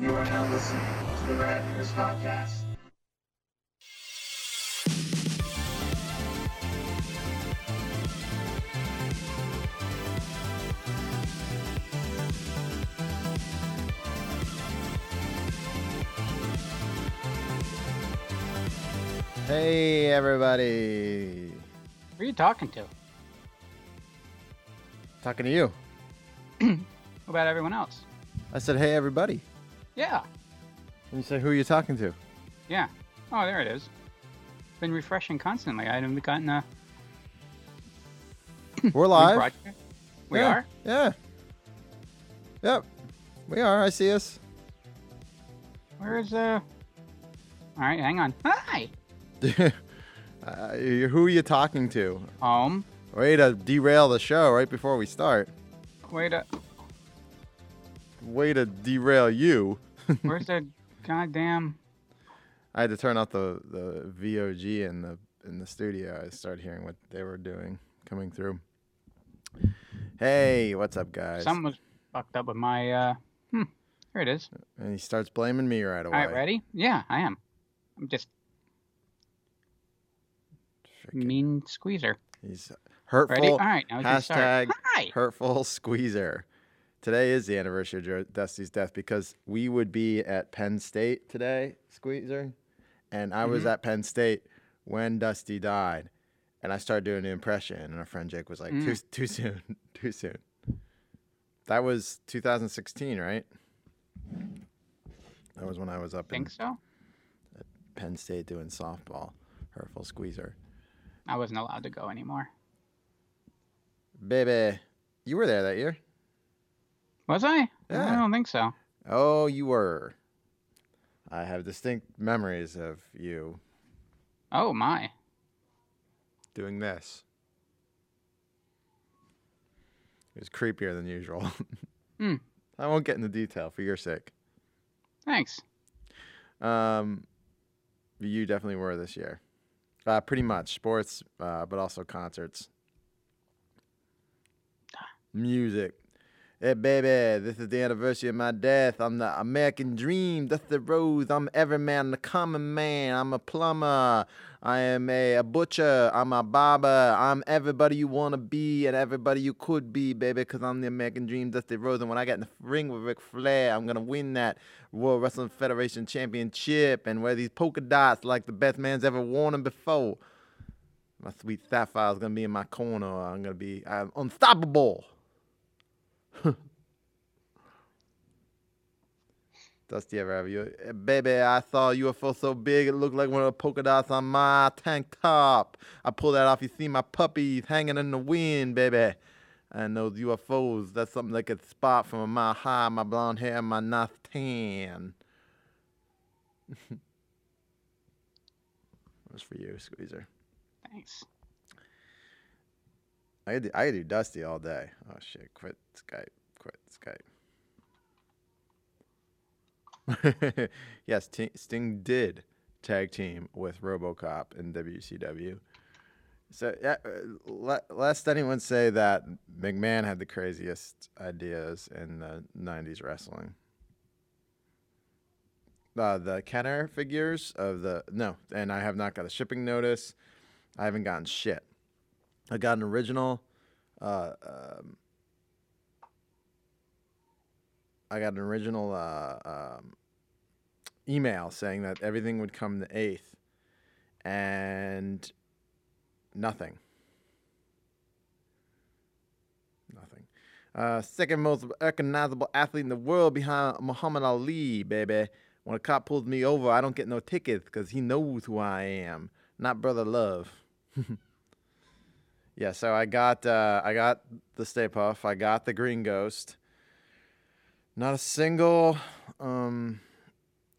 You are now listening to the Radness Podcast. Hey, everybody. Who are you talking to? Talking to you. What about everyone else? I said, hey, everybody. Yeah, And you say, who are you talking to? yeah. Oh, there it is. Been refreshing constantly. I haven't gotten a We're live. We Yeah, are. Yeah. Yep. We are. I see us. Where is uh? All right, hang on. Hi, uh, who are you talking to? home. Way to derail the show right before we start. Wait a. Way to derail you. Where's the goddamn? I had to turn off the, the VOG in the in the studio. I started hearing what they were doing coming through. Hey, what's up, guys? Something was fucked up with my uh. Hmm. Here it is. And he starts blaming me right away. All right, ready? Yeah, I am. I'm just Freaking- mean squeezer. He's hurtful. Ready? All right, now we can start. Hashtag Hi. hurtful squeezer. Today is the anniversary of Joe Dusty's death because we would be at Penn State today, Squeezer, and I was Mhm. at Penn State when Dusty died, and I started doing the impression, and our friend Jake was like, "Too Mm. too soon, too soon." That was 2016, right? That was when I was up in Think so? Penn State doing softball. Hurtful squeezer, I wasn't allowed to go anymore. baby. You were there that year. Was I? Yeah. I don't think so. Oh, you were. I have distinct memories of you Oh my. doing this. It was creepier than usual. Hmm. I won't get into detail for your sake. Thanks. Um, you definitely were this year. Uh, pretty much sports, uh, but also concerts, music. Hey, baby, this is the anniversary of my death. I'm the American dream. That's the rose. I'm every man, the common man. I'm a plumber. I am a, a butcher. I'm a barber. I'm everybody you want to be and everybody you could be, baby, because I'm the American dream. That's the rose. And when I get in the ring with Ric Flair, I'm going to win that World Wrestling Federation Championship and wear these polka dots like the best man's ever worn them before. My sweet Sapphire's going to be in my corner. I'm going to be I'm unstoppable. Dusty ever have you? eh, Baby, I saw a UFO so big it looked like one of the polka dots on my tank top. I pulled that off. You see my puppies hanging in the wind, baby. And those UFOs, that's something they could spot from a mile high. My blonde hair, my nice tan. That's for you, Squeezer. Thanks. I could do, I could do Dusty all day. Oh shit! Quit Skype. Quit Skype. yes, T- Sting did tag team with RoboCop in WCW. So, yeah, uh, let, lest anyone say that McMahon had the craziest ideas in the '90s wrestling. Uh, the Kenner figures of the no, and I have not got a shipping notice. I haven't gotten shit. I got an original. Uh, um, I got an original uh, um, email saying that everything would come the eighth, and nothing. Nothing. Uh, second most recognizable athlete in the world behind Muhammad Ali, baby. When a cop pulls me over, I don't get no tickets because he knows who I am, not brother love. Yeah, so I got uh, I got the Stay Puft, I got the Green Ghost. Not a single, um,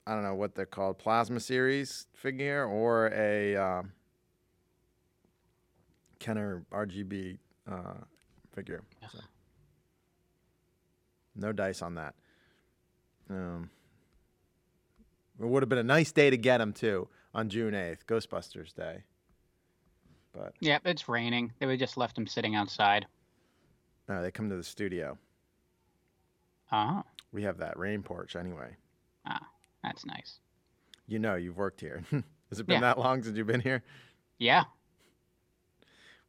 I don't know what they're called, plasma series figure or a um, Kenner RGB uh, figure. So. No dice on that. Um, it would have been a nice day to get them too on June eighth, Ghostbusters Day. But Yep, it's raining. They would just left him sitting outside. no, they come to the studio. Oh, We have that rain porch anyway. Ah, that's nice. You know, you've worked here. Has it been Yeah. that long since you've been here? Yeah,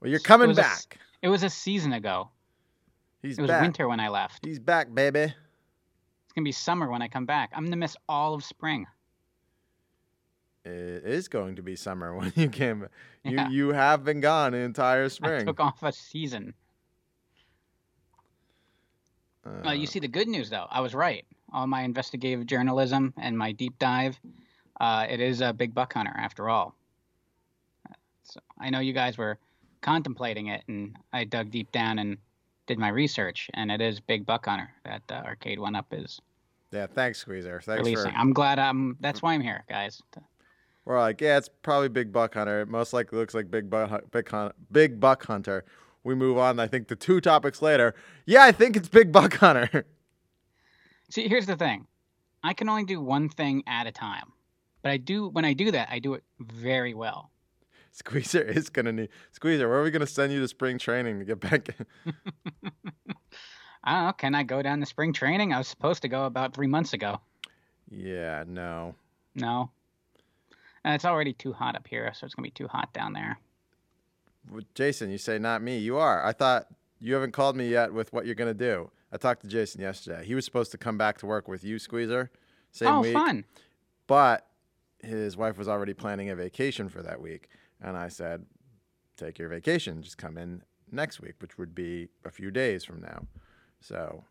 Well, you're coming a s- back. it was a season ago. He's It was back. winter when I left. He's back, baby. It's gonna be summer when I come back. I'm gonna miss all of spring. It is going to be summer when you came. back. You Yeah. you have been gone the entire I spring. took off a season. Uh, Well, you see the good news though. I was right. All my investigative journalism and my deep dive, uh, it is a big buck hunter after all. So I know you guys were contemplating it, and I dug deep down and did my research, and it is big buck hunter that uh, Arcade1Up is yeah, thanks, Squeezer. Thanks releasing. for. I'm glad I'm. That's why I'm here, guys. We're like, yeah, it's probably Big Buck Hunter. It most likely looks like Big Buck, Big, Big Buck Hunter. We move on. I think the two topics later. Yeah, I think it's Big Buck Hunter. See, here's the thing. I can only do one thing at a time. But I do when I do that, I do it very well. Squeezer is gonna need Squeezer. Where are we gonna send you to spring training to get back? I don't know, can I go down to spring training? I was supposed to go about three months ago. yeah, no. No. And it's already too hot up here, so it's gonna be too hot down there. Jason, you say not me. You are. I thought you haven't called me yet with what you're gonna do. I talked to Jason yesterday. He was supposed to come back to work with you, Squeezer, same oh, week. fun. But his wife was already planning a vacation for that week. And I said, take your vacation. Just come in next week, which would be a few days from now. So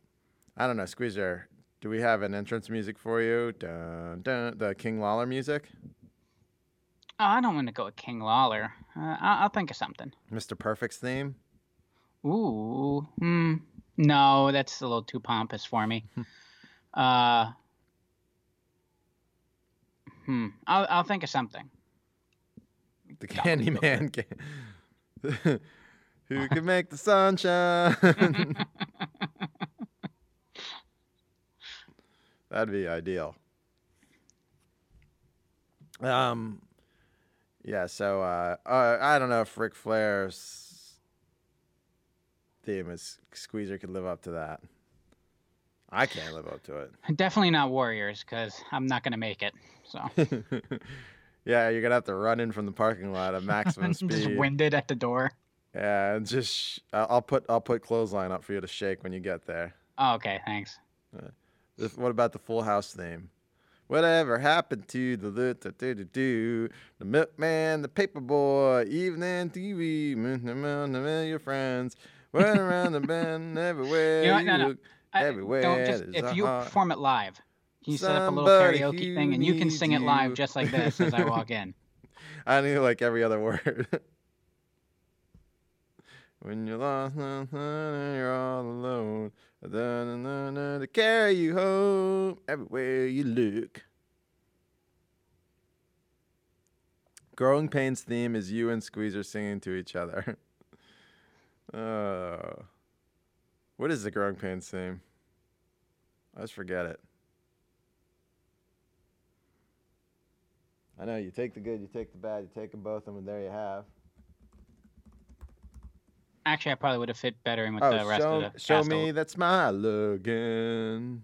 I don't know, Squeezer, do we have an entrance music for you? Dun, dun, the King Lawler music? Oh, I don't want to go with King Lawler. Uh, I'll, I'll think of something. Mr. Perfect's theme? Ooh, hmm. No, that's a little too pompous for me. uh, hmm. I'll, I'll think of something. The Candyman. Can- Who can make the sunshine? That'd be ideal. Um, yeah. So uh, uh, I don't know if Ric Flair's theme is Squeezer could live up to that. I can't live up to it. Definitely not Warriors, because I'm not gonna make it. So yeah, you're gonna have to run in from the parking lot at maximum I'm just winded at the door. Yeah, and just sh- I'll put I'll put clothesline up for you to shake when you get there. Oh, okay, thanks. This- What about the Full House theme? Whatever happened to the do do do do do the milkman, the paperboy, evening TV, your friends, run around the bend everywhere You know you No, no. look. I- Everywhere Don't just if you heart. perform it live. Can you set up a little karaoke thing and you can needs sing it live just like this as I walk in? I knew like every other word. when you're lost and you're all alone, to carry you home everywhere you look. Growing Pains theme is you and Squeezer singing to each other. uh, what is the Growing Pains theme? Just forget it. I know you take the good, you take the bad, you take them both, and there you have. Actually, I probably would have fit better in with oh, the rest show, of the show me that smile again.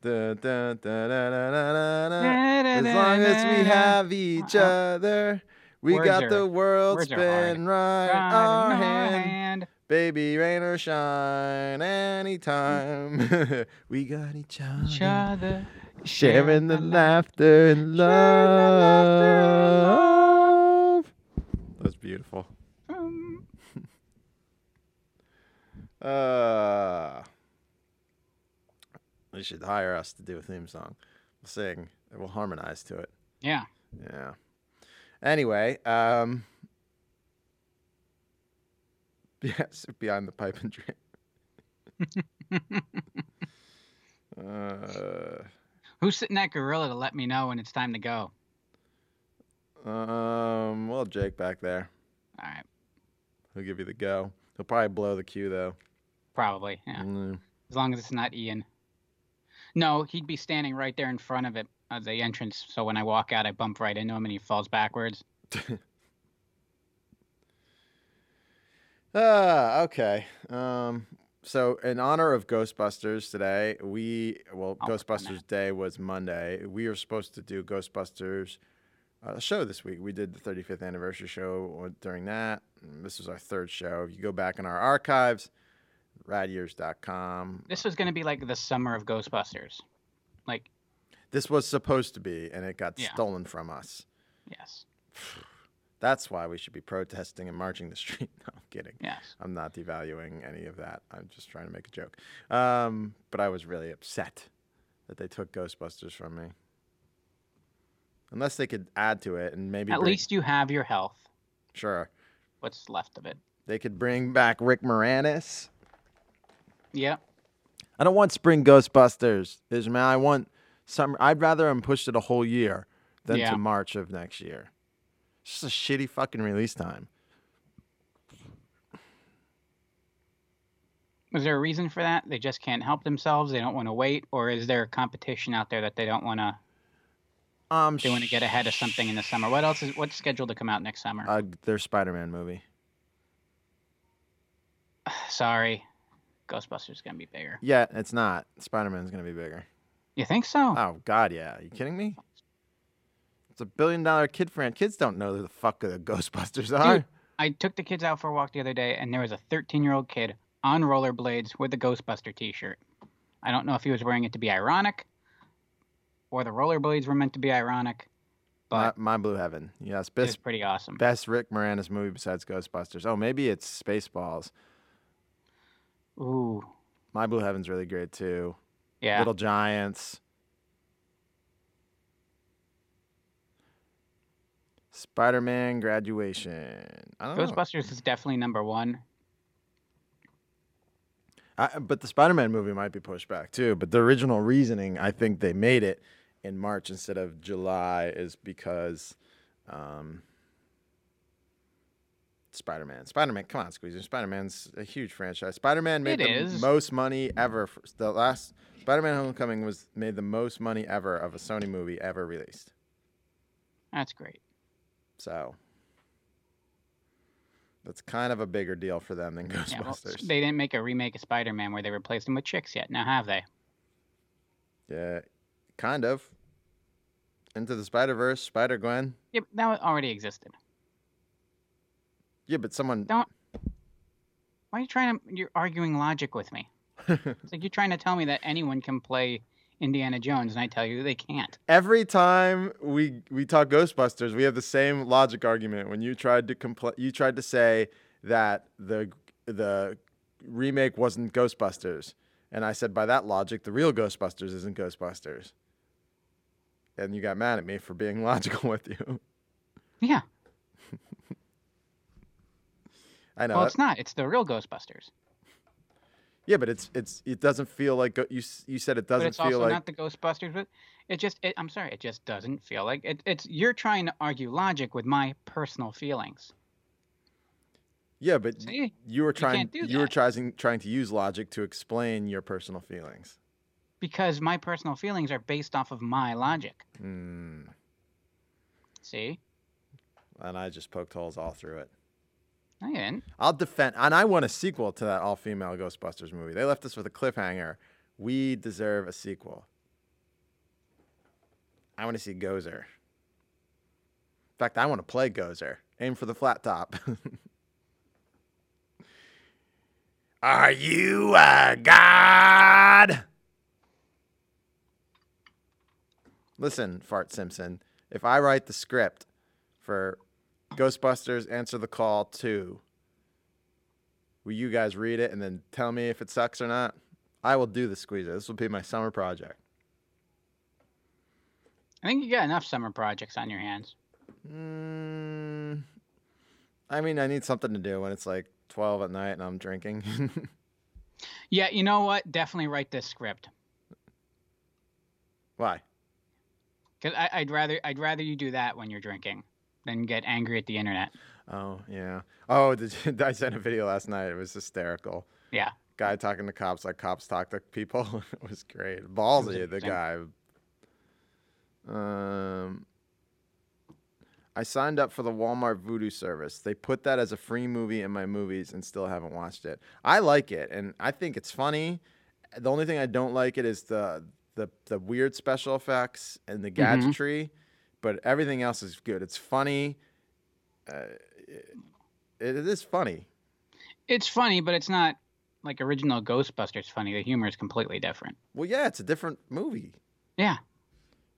Da, da, da, da, da, da, da. As long as we have each Uh-uh. other, we Words got are- the world words spin right our hand. hand. Baby, rain or shine, anytime. we got each other. Each other. Sharing the the laughter and Sharing the laughter and love. That's beautiful. Um, Uh, they should hire us to do a theme song. We'll sing. We'll harmonize to it. yeah. Yeah. Anyway, um, yes, behind the pipe and drink. uh, Who's sitting at Gorilla to let me know when it's time to go? um, well, Jake back there. All right. He'll give you the go. He'll probably blow the cue though. Probably. Yeah. Mm. As long as it's not Ian. No, he'd be standing right there in front of it, uh, the entrance. So when I walk out, I bump right into him and he falls backwards. Ah, okay. Um, So, in honor of Ghostbusters today, we well, I'll Ghostbusters Day was Monday. We were supposed to do Ghostbusters uh, show this week. We did the 35th anniversary show during that. This was our third show. If you go back in our archives, radyears.com. This was going to be like the summer of Ghostbusters. Like, This was supposed to be, and it got Yeah. stolen from us. yes, That's why we should be protesting and marching the street. No, I'm kidding. yes. I'm not devaluing any of that. I'm just trying to make a joke. Um, but I was really upset that they took Ghostbusters from me. Unless they could add to it and maybe At bring- least you have your health. sure What's left of it? they could bring back Rick Moranis. Yeah. I don't want spring Ghostbusters, Ishmael. I want summer. I'd rather them push it a whole year than Yeah. to March of next year. It's just a shitty fucking release time. Was there a reason for that? They just can't help themselves. They don't want to wait, or is there a competition out there that they don't want to? Um, They want to get ahead of something in the summer. What else is what's scheduled to come out next summer? Uh, their Spider-Man movie. Sorry, Ghostbusters is gonna be bigger. Yeah, it's not. Spider-Man's gonna be bigger. You think so? Oh God, yeah. Are you kidding me? It's a billion dollar kid friend. Kids don't know who the fuck the Ghostbusters are. Dude, I took the kids out for a walk the other day, and there was a 13 year old kid on rollerblades with a Ghostbuster T-shirt. I don't know if he was wearing it to be ironic, or the rollerblades were meant to be ironic, but my Blue Heaven. Yes, best pretty awesome. best Rick Moranis movie besides Ghostbusters. Oh, maybe it's Spaceballs. Ooh, My Blue Heaven's really great too. yeah. Little Giants. Spider-Man graduation. I don't know. Ghostbusters is definitely number one. I, but the Spider-Man movie might be pushed back too. But the original reasoning, I think they made it in March instead of July, is because um, Spider-Man. Spider-Man, come on, Squeezer. Spider-Man's a huge franchise. Spider-Man made It the is. most money ever. For, the last Spider-Man: Homecoming was made the most money ever of a Sony movie ever released. That's great. So that's kind of a bigger deal for them than Yeah, well, Ghostbusters. they didn't make a remake of Spider-Man where they replaced him with chicks yet. Now have they? Yeah, kind of. Into the Spider Verse, Spider Gwen. Yep, that already existed. Yeah, but someone. Don't- Why are you trying to? You're arguing logic with me. It's like you're trying to tell me that anyone can play Indiana Jones, and I tell you they can't. Every time we we talk Ghostbusters, we have the same logic argument. When you tried to compl- you tried to say that the the remake wasn't Ghostbusters, and I said by that logic, the real Ghostbusters isn't Ghostbusters. And you got mad at me for being logical with you. Yeah. I know. Well, it's not. It's the real Ghostbusters. yeah, but it's it's it doesn't feel like you you said it doesn't it's feel also like not the Ghostbusters. But it just. It, I'm sorry. It just doesn't feel like it. It's you're trying to argue logic with my personal feelings. yeah, but See? you were trying can't you were trying trying to use logic to explain your personal feelings. Because my personal feelings are based off of my logic. Hmm. See? and I just poked holes all through it. You didn't. I'll defend, and I want a sequel to that all-female Ghostbusters movie. They left us with a cliffhanger. We deserve a sequel. I want to see Gozer. In fact, I want to play Gozer. Aim for the flat top. Are you a god? Listen, Fart Simpson. If I write the script for Ghostbusters Answer the Call 2. Will you guys read it and then tell me if it sucks or not? I will do the squeezer. This will be my summer project. I think you got enough summer projects on your hands. Mm, I mean, I need something to do when it's like 12 at night and I'm drinking. Yeah, you know what? Definitely write this script. Why? Cause I, I'd rather I'd rather you do that when you're drinking than get angry at the internet. Oh, yeah. Oh, did you, I sent a video last night. It was hysterical. Yeah. Guy talking to cops like cops talk to people. it was great. Ballsy, the guy. Um, I signed up for the Walmart Vudu service. They put that as a free movie in my movies and still haven't watched it. I like it and I think it's funny. The only thing I don't like it is the the the weird special effects and the gadgetry, but everything else is good. It's funny. Uh, it, it is funny. It's funny, but it's not like original Ghostbusters funny. The humor is completely different. Well, yeah, it's a different movie. Yeah.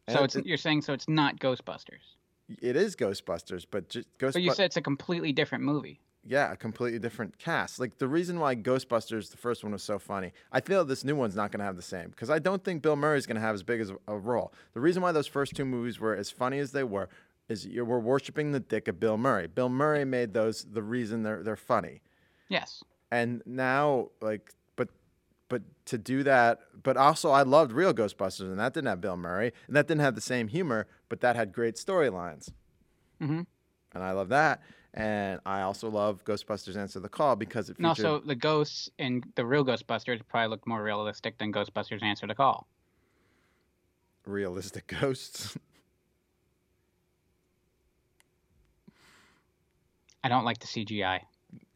And So it- you're saying so it's not Ghostbusters. It is Ghostbusters, but just But you said it's a completely different movie. Yeah, a completely different cast. Like the reason why Ghostbusters, the first one, was so funny, I feel this new one's not going to have the same because I don't think Bill Murray's going to have as big as a, role. The reason why those first two movies were as funny as they were is you were worshiping the dick of Bill Murray. Bill Murray made those the reason they're they're funny, Yes. and now like but. But to do that, but also I loved Real Ghostbusters, and that didn't have Bill Murray, and that didn't have the same humor, but that had great storylines hmm and I love that. And I also love Ghostbusters Answer the Call because it And also, the ghosts in the real Ghostbusters probably look more realistic than Ghostbusters Answer the Call. realistic ghosts. I don't like the CGI.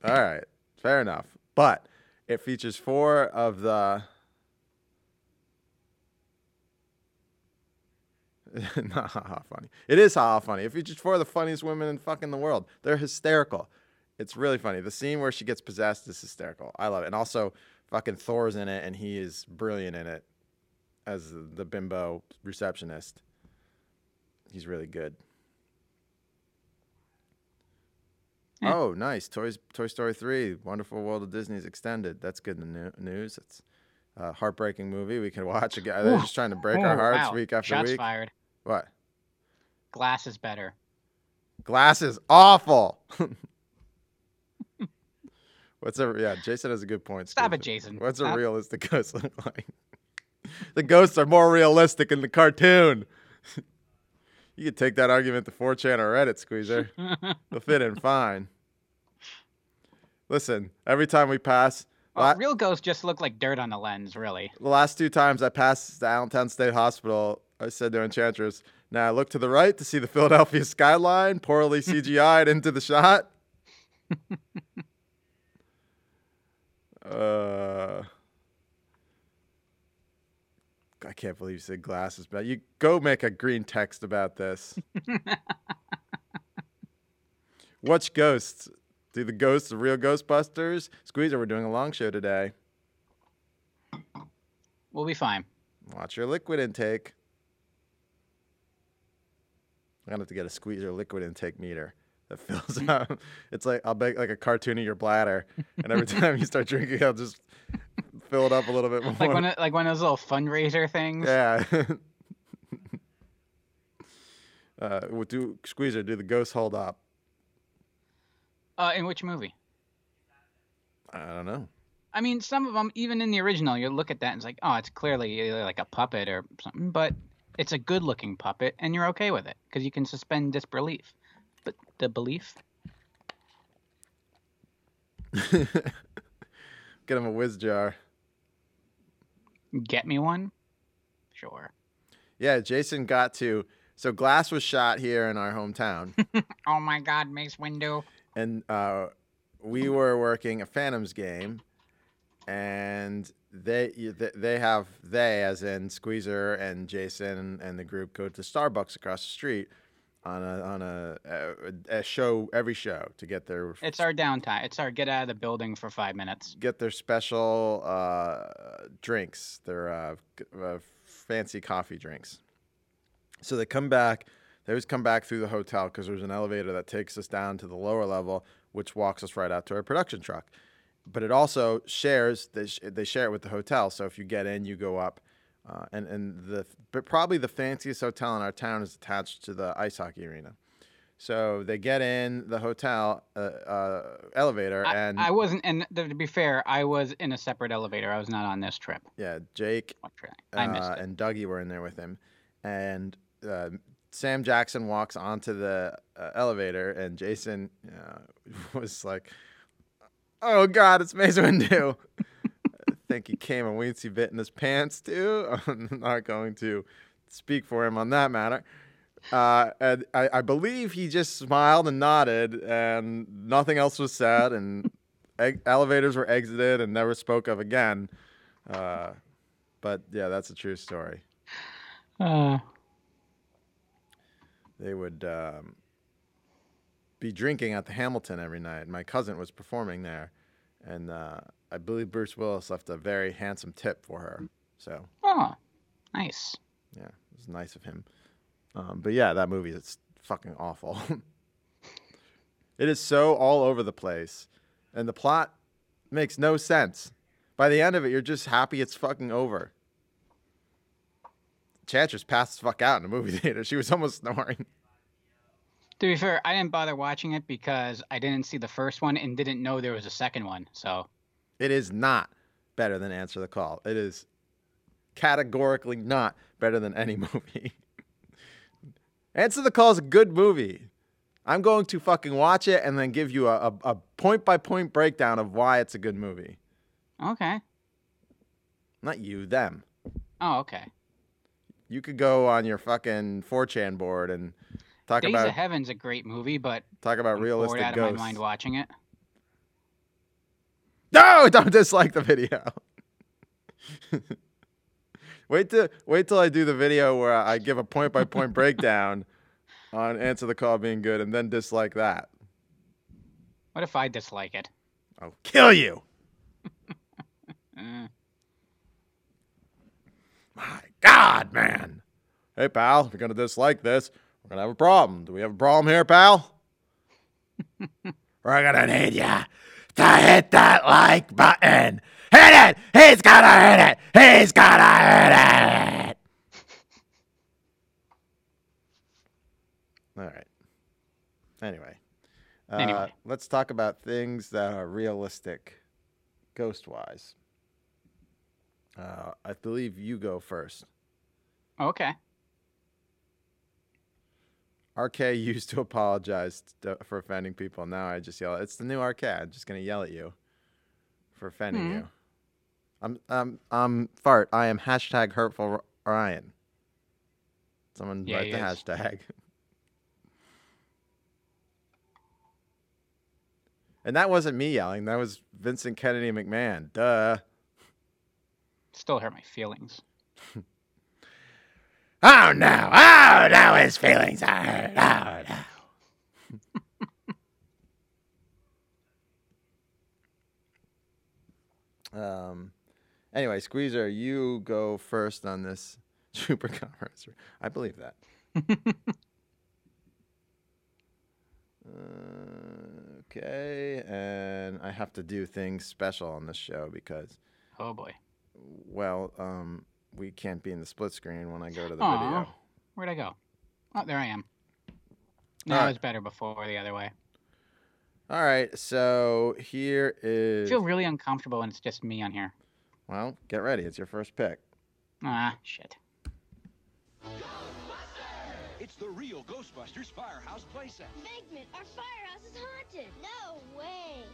All right, fair enough. But it features four of the. Not haha funny. It is haha funny. It features four of the funniest women in fucking the world. They're hysterical. It's really funny. The scene where she gets possessed is hysterical. I love it. And also, fucking Thor's in it, and he is brilliant in it as the bimbo receptionist. He's really good. Yeah. Oh, nice. Toys, Toy Story 3, Wonderful World of Disney's extended. That's good news. It's a heartbreaking movie we can watch again. They're just trying to break Oh, our hearts wow. week after Shots week. fired. What? Glass is better. Glass is awful. What's a yeah? Jason has a good point. Stop it, Jason. What's a Stop. realistic ghost look like? the ghosts are more realistic in the cartoon. you could take that argument to 4chan or Reddit, Squeezer. They'll fit in fine. Listen, every time we pass, Well, la- real ghosts just look like dirt on the lens, really. the last two times I passed the Allentown State Hospital, I said to Enchantress, now I look to the right to see the Philadelphia skyline, poorly CGI'd into the shot. uh, I can't believe you said glasses, but you go make a green text about this. Watch ghosts. Do the ghosts the real Ghostbusters? Squeezer, we're doing a long show today. We'll be fine. Watch your liquid intake. I'm gonna have to get a squeezer liquid intake meter that fills up. It's like I'll make like a cartoon of your bladder, and every time you start drinking, I'll just fill it up a little bit more. Like one, of, like one of those little fundraiser things. yeah. uh, do squeezer. Do the ghost hold up? Uh, in which movie? I don't know. I mean, some of them, even in the original, you look at that and it's like, oh, it's clearly either like a puppet or something, but it's a good-looking puppet, and you're okay with it because you can suspend disbelief. But the belief, Get him a whiz jar. get me one. Sure. Yeah, Jason got to. So glass was shot here in our hometown. Oh my God, Mace Windu. and uh, we were working a Phantoms game, and they they have they as in Squeezer and Jason and the group go to Starbucks across the street on a on a, a, a show every show to get their It's our downtime. It's our get out of the building for five minutes. get their special uh, drinks, their uh, uh, fancy coffee drinks. So they come back. They always come back through the hotel because there's an elevator that takes us down to the lower level, which walks us right out to our production truck. But it also shares. They, sh- they share it with the hotel. So if you get in, you go up. Uh, and and the but probably the fanciest hotel in our town is attached to the ice hockey arena. So they get in the hotel uh, uh, elevator, I, and I wasn't, and th- to be fair, I was in a separate elevator. I was not on this trip. yeah, Jake I missed uh, and Dougie were in there with him, and uh, Sam Jackson walks onto the uh, elevator, and Jason uh, was like, "Oh God, it's Mace Windu." I think he came a weensy bit in his pants too. I'm not going to speak for him on that matter, Uh, and I, I believe he just smiled and nodded, and nothing else was said, and e- elevators were exited and never spoke of again. Uh, but yeah, that's a true story. Uh, They would um, be drinking at the Hamilton every night. My cousin was performing there, and uh, I believe Bruce Willis left a very handsome tip for her. So oh, nice. yeah, it was nice of him. Um, but yeah, that movie is fucking awful. it is so all over the place, and the plot makes no sense. By the end of it, you're just happy it's fucking over. Chantress passed the fuck out in the movie theater. She was almost snoring. To be fair, I didn't bother watching it because I didn't see the first one and didn't know there was a second one. So, It is not better than Answer the Call. It is categorically not better than any movie. Answer the Call is a good movie. I'm going to fucking watch it and then give you a, a, a point by point breakdown of why it's a good movie. okay. Not you, them. Oh, okay. You could go on your fucking 4chan board and talk Days about of Heaven's a great movie, but talk about I'm bored realistic out of ghosts. my mind watching it. No, don't dislike the video. wait till wait till I do the video where I give a point by point breakdown on answer the call being good, and then dislike that. What if I dislike it? I'll kill you. My God, man. Hey, pal, if you're gonna dislike this, we're gonna have a problem. Do we have a problem here, pal? we're gonna need ya to hit that like button. Hit it! He's gonna hit it! He's gonna hit it! All right. Anyway, uh, Anyway. let's talk about things that are realistic, ghost-wise. Uh, I believe you go first. okay. RK used to apologize to, for offending people. Now I just yell. It's the new RK. I'm just gonna yell at you for offending Hmm. you. I'm um um fart. I am hashtag hurtful Ryan. Someone Yeah, write the is. hashtag. And that wasn't me yelling. That was Vincent Kennedy McMahon. Duh. Still hurt my feelings. Oh no! Oh no! His feelings are hurt. Oh no! um. Anyway, Squeezer, you go first on this super conference. I believe that. Uh, okay, and I have to do things special on this show because, Oh boy. well, um, we can't be in the split screen when I go to the Aw. video. Where'd I go? Oh, there I am. No, it was better before the other way. All right, so here is. I feel really uncomfortable when it's just me on here. Well, get ready. It's your first pick. Ah, shit. Ghostbusters! It's the real Ghostbusters Firehouse playset. Figment, our firehouse is haunted. No way.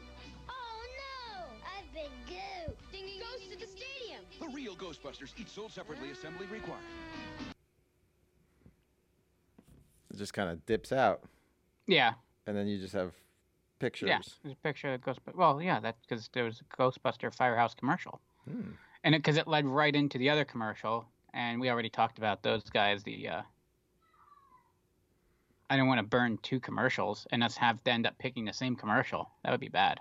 No! I've been gooped. Ding Goes to the stadium. The real Ghostbusters, each sold separately, assembly required. It just kind of dips out, Yeah, and then you just have pictures. yeah. There's a picture of Ghostbusters. Well, yeah, that's because there was a Ghostbuster Firehouse commercial, Hmm. and because it, led right into the other commercial, and we already talked about those guys. The uh, I don't want to burn two commercials and us have to end up picking the same commercial. That would be bad.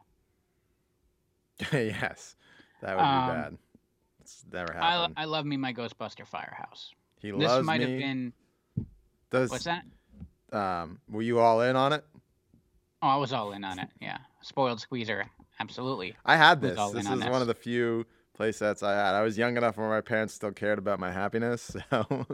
yes, that would Um, be bad. It's never happened. I love me my Ghostbuster Firehouse. he loves it. This loves might me. have been Does what's that? um? Were you all in on it? Oh, I was all in on it. Yeah, spoiled squeezer, absolutely. I had this. all This in on is this? one of the few play sets I had. I was young enough where my parents still cared about my happiness. So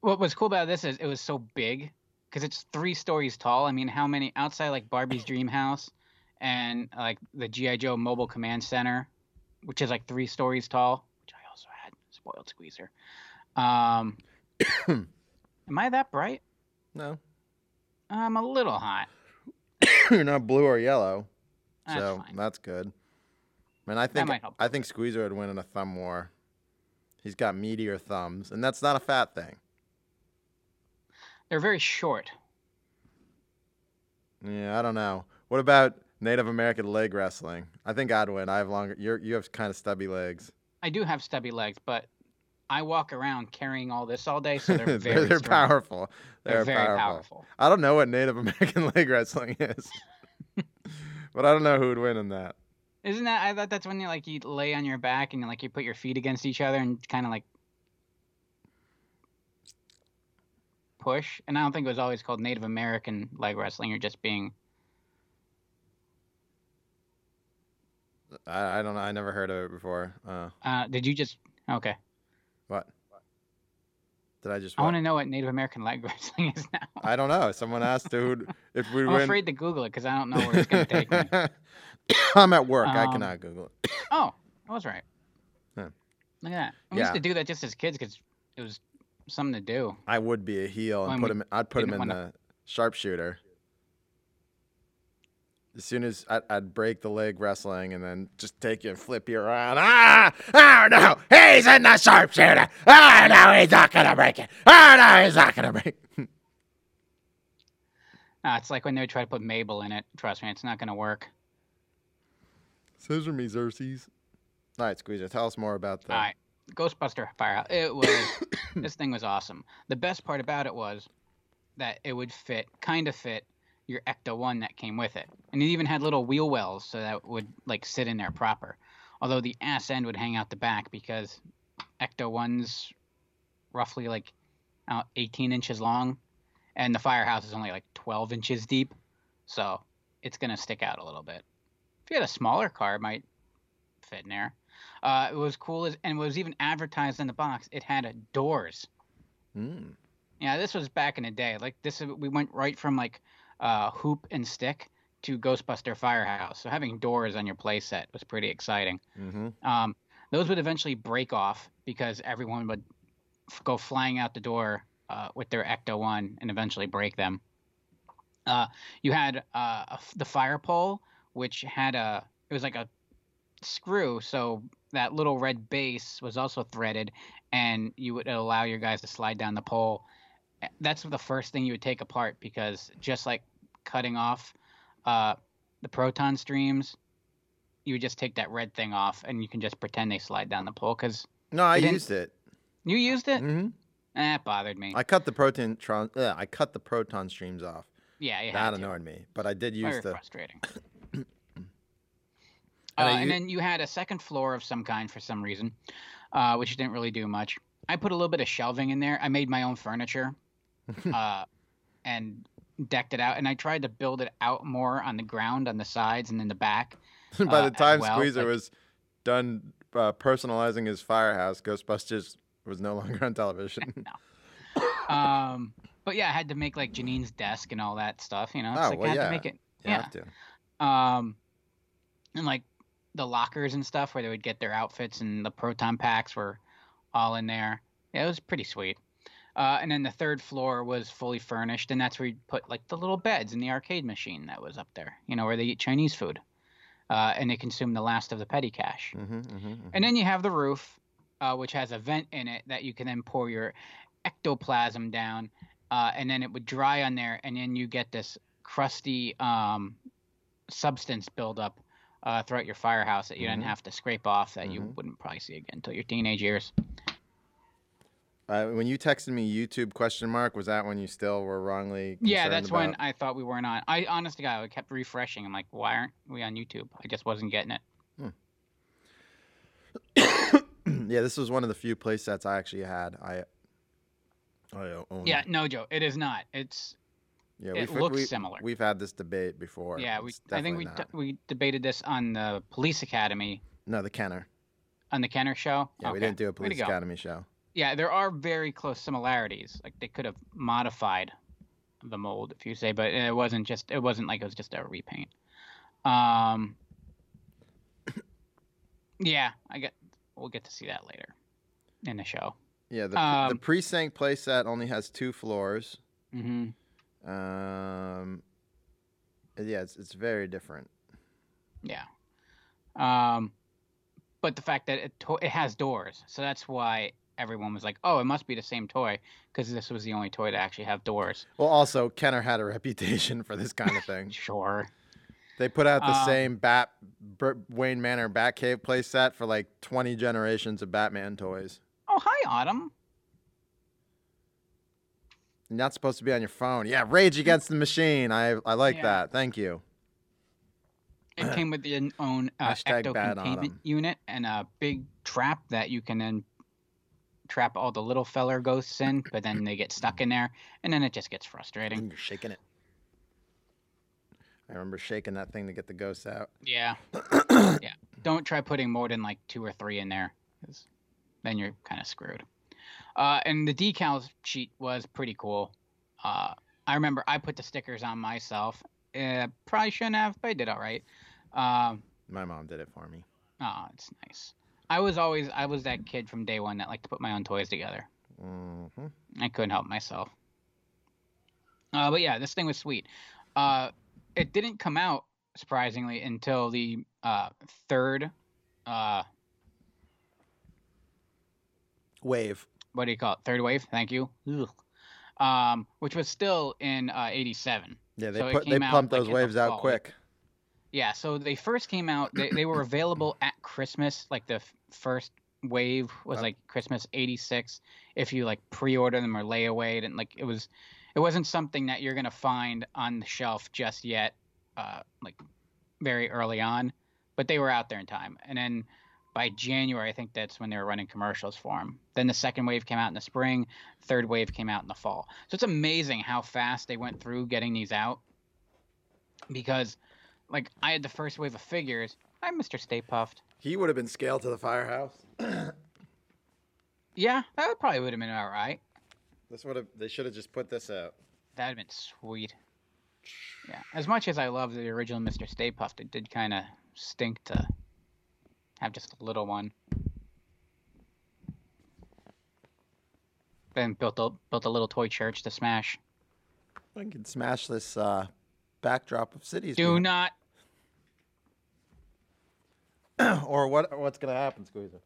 What was cool about this is it was so big because it's three stories tall. I mean, how many outside like Barbie's Dream House and like the GI Joe Mobile Command Center, which is like three stories tall, which I also had. Spoiled squeezer. Um, am I that bright? no, I'm a little hot. you're not blue or yellow. That's so fine. that's good. Man, I think might help a I think Squeezer would win in a thumb war. He's got meteor thumbs, and that's not a fat thing. They're very short. Yeah, I don't know. What about Native American leg wrestling? I think I'd win. I have longer. You're you have kind of stubby legs. I do have stubby legs, but I walk around carrying all this all day, so they're very they're, they're powerful. They're, They're, very powerful. powerful. I don't know what Native American leg wrestling is, but I don't know who would win in that. Isn't that? I thought that's when you like you lay on your back and like you put your feet against each other and kind of like push. And I don't think it was always called Native American leg wrestling. You're just being I, I don't know. I never heard of it before. Uh, Uh, did you just? Okay. what? Did I just? I want to know what Native American leg wrestling is now. I don't know. Someone asked who if we I'm win. afraid to Google it because I don't know where it's going to take me. I'm at work. I Um, cannot Google it. Oh, I was right. Huh. Look at that. We Yeah. used to do that just as kids because it was something to do. I would be a heel and When put him. I'd put him in the wanna- sharpshooter. As soon as I'd, I'd break the leg wrestling and then just take you and flip you around. Ah! Oh no! He's in the sharpshooter! Oh no! He's not gonna break it! Oh no! He's not gonna break. it. Uh, it's like when they try to put Mabel in it. Trust me, it's not going to work. Scissor me, Xerxes. All right, Squeezer, tell us more about that. All right, Ghostbuster Firehouse. It was this thing was awesome. The best part about it was that it would fit, kind of fit your Ecto One that came with it, and it even had little wheel wells so that would like sit in there proper. Although the ass end would hang out the back because Ecto One's roughly like uh, 18 inches long, and the Firehouse is only like 12 inches deep, so it's gonna stick out a little bit. If you had a smaller car, it might fit in there. Uh, it was cool, as, and it was even advertised in the box. It had uh, doors. Mm. Yeah, this was back in the day. Like this, we went right from like uh, hoop and stick to Ghostbuster Firehouse. So having doors on your playset was pretty exciting. hmm Um, those would eventually break off because everyone would f- go flying out the door uh, with their Ecto One and eventually break them. Uh, you had uh, a f the fire pole, which had a it was like a screw, so that little red base was also threaded, and you would allow your guys to slide down the pole. Eh, That's the first thing you would take apart because just like cutting off uh, the proton streams, you would just take that red thing off and you can just pretend they slide down the pole because No, I used it. you used it. Mm-hmm. Eh, it bothered me. I cut the proton tron. Uh, I cut the proton streams off. yeah, that annoyed me, but I did Very use the. frustrating. And uh, and then you had a second floor of some kind for some reason, uh, which didn't really do much. I put a little bit of shelving in there. I made my own furniture, uh, and decked it out. And I tried to build it out more on the ground, on the sides, and in the back. By uh, the time well, Squeezer like- was done uh, personalizing his firehouse, Ghostbusters was no longer on television. Um, but yeah, I had to make like Janine's desk and all that stuff. You know, it's Oh, like well, I had yeah. to make it. you yeah. um and like the lockers and stuff where they would get their outfits and the proton packs were all in there yeah, it was pretty sweet uh, and then the third floor was fully furnished and that's where you put like the little beds and the arcade machine that was up there you know where they eat chinese food uh, and they consume the last of the petty cash hmm hmm and then you have the roof, uh, which has a vent in it that you can then pour your ectoplasm down, uh, and then it would dry on there, and then you get this crusty um, substance buildup uh, throughout your firehouse that you Mhm. didn't have to scrape off that you Mhm. wouldn't probably see again until your teenage years. Uh, when you texted me YouTube question mark, was that when you still were wrongly? Yeah, that's when I thought we weren't on. I honest to God, I kept refreshing. I'm like, why aren't we on YouTube? I just wasn't getting it. yeah, this was one of the few play sets I actually had. I. I owned. Yeah, no, Joe, it is not. It's yeah. it we've, looks we, similar. We've had this debate before. yeah. We It's I think we d- we debated this on the Police Academy no the Kenner. on the Kenner show. Yeah, we didn't do a Police. Academy show. Yeah, there are very close similarities. Like they could have modified the mold, if you say, but it wasn't just. It wasn't like it was just a repaint. Um. Yeah, I get. We'll get to see that later in the show. Yeah, the, the Um, precinct play set only has two floors. Mm-hmm. Um, yeah, it's it's very different. Yeah. Um, but the fact that it to- it has doors, so that's why everyone was like, "Oh, it must be the same toy," because this was the only toy to actually have doors. Well, also Kenner had a reputation for this kind of thing. Sure. They put out the Um, same Bat Bur- Wayne Manor Batcave playset for like 20 generations of Batman toys. Oh, hi, Autumn. You're not supposed to be on your phone. Yeah, Rage Against the Machine. I I like Yeah. that. Thank you. It came with its own uh, ecto containment unit and a big trap that you can then trap all the little feller ghosts in, but then they get stuck in there, and then it just gets frustrating. And you're shaking it. I remember shaking that thing to get the ghosts out. Yeah. yeah. Don't try putting more than like two or three in there, because then you're kind of screwed. Uh, and the decals sheet was pretty cool. Uh, I remember I put the stickers on myself. Uh, probably shouldn't have, but I did all right. Um, My mom did it for me. oh, it's nice. I was always I was that kid from day one that liked to put my own toys together. hmm I couldn't help myself. Uh, but yeah, this thing was sweet. Uh, it didn't come out surprisingly until the uh, third. Uh, Wave. what do you call it? Third wave. Thank you. Um, which was still in uh, '87. Yeah, they So put they pumped those waves out fall. quick. Yeah, so they first came out. They they were available at Christmas. Like the first wave was like Christmas '86. If you like pre-order them or layaway, and like it was, it wasn't something that you're gonna find on the shelf just yet. Uh, like very early on, but they were out there in time. And then by January, I think that's when they were running commercials for them. Then the second wave came out in the spring. Third wave came out in the fall. So it's amazing how fast they went through getting these out. Because, like, I had the first wave of figures. I'm Mr. Stay Puft. He would have been scaled to the firehouse. Yeah, that probably would have been all right. This would have. They should have just put this out. That'd have been sweet. Yeah, as much as I love the original Mr. Stay Puft, it did kind of stink to have just a little one. Then built a built a little toy church to smash. I can smash this uh, backdrop of cities. Do not. or what? What's gonna happen, Squeezer?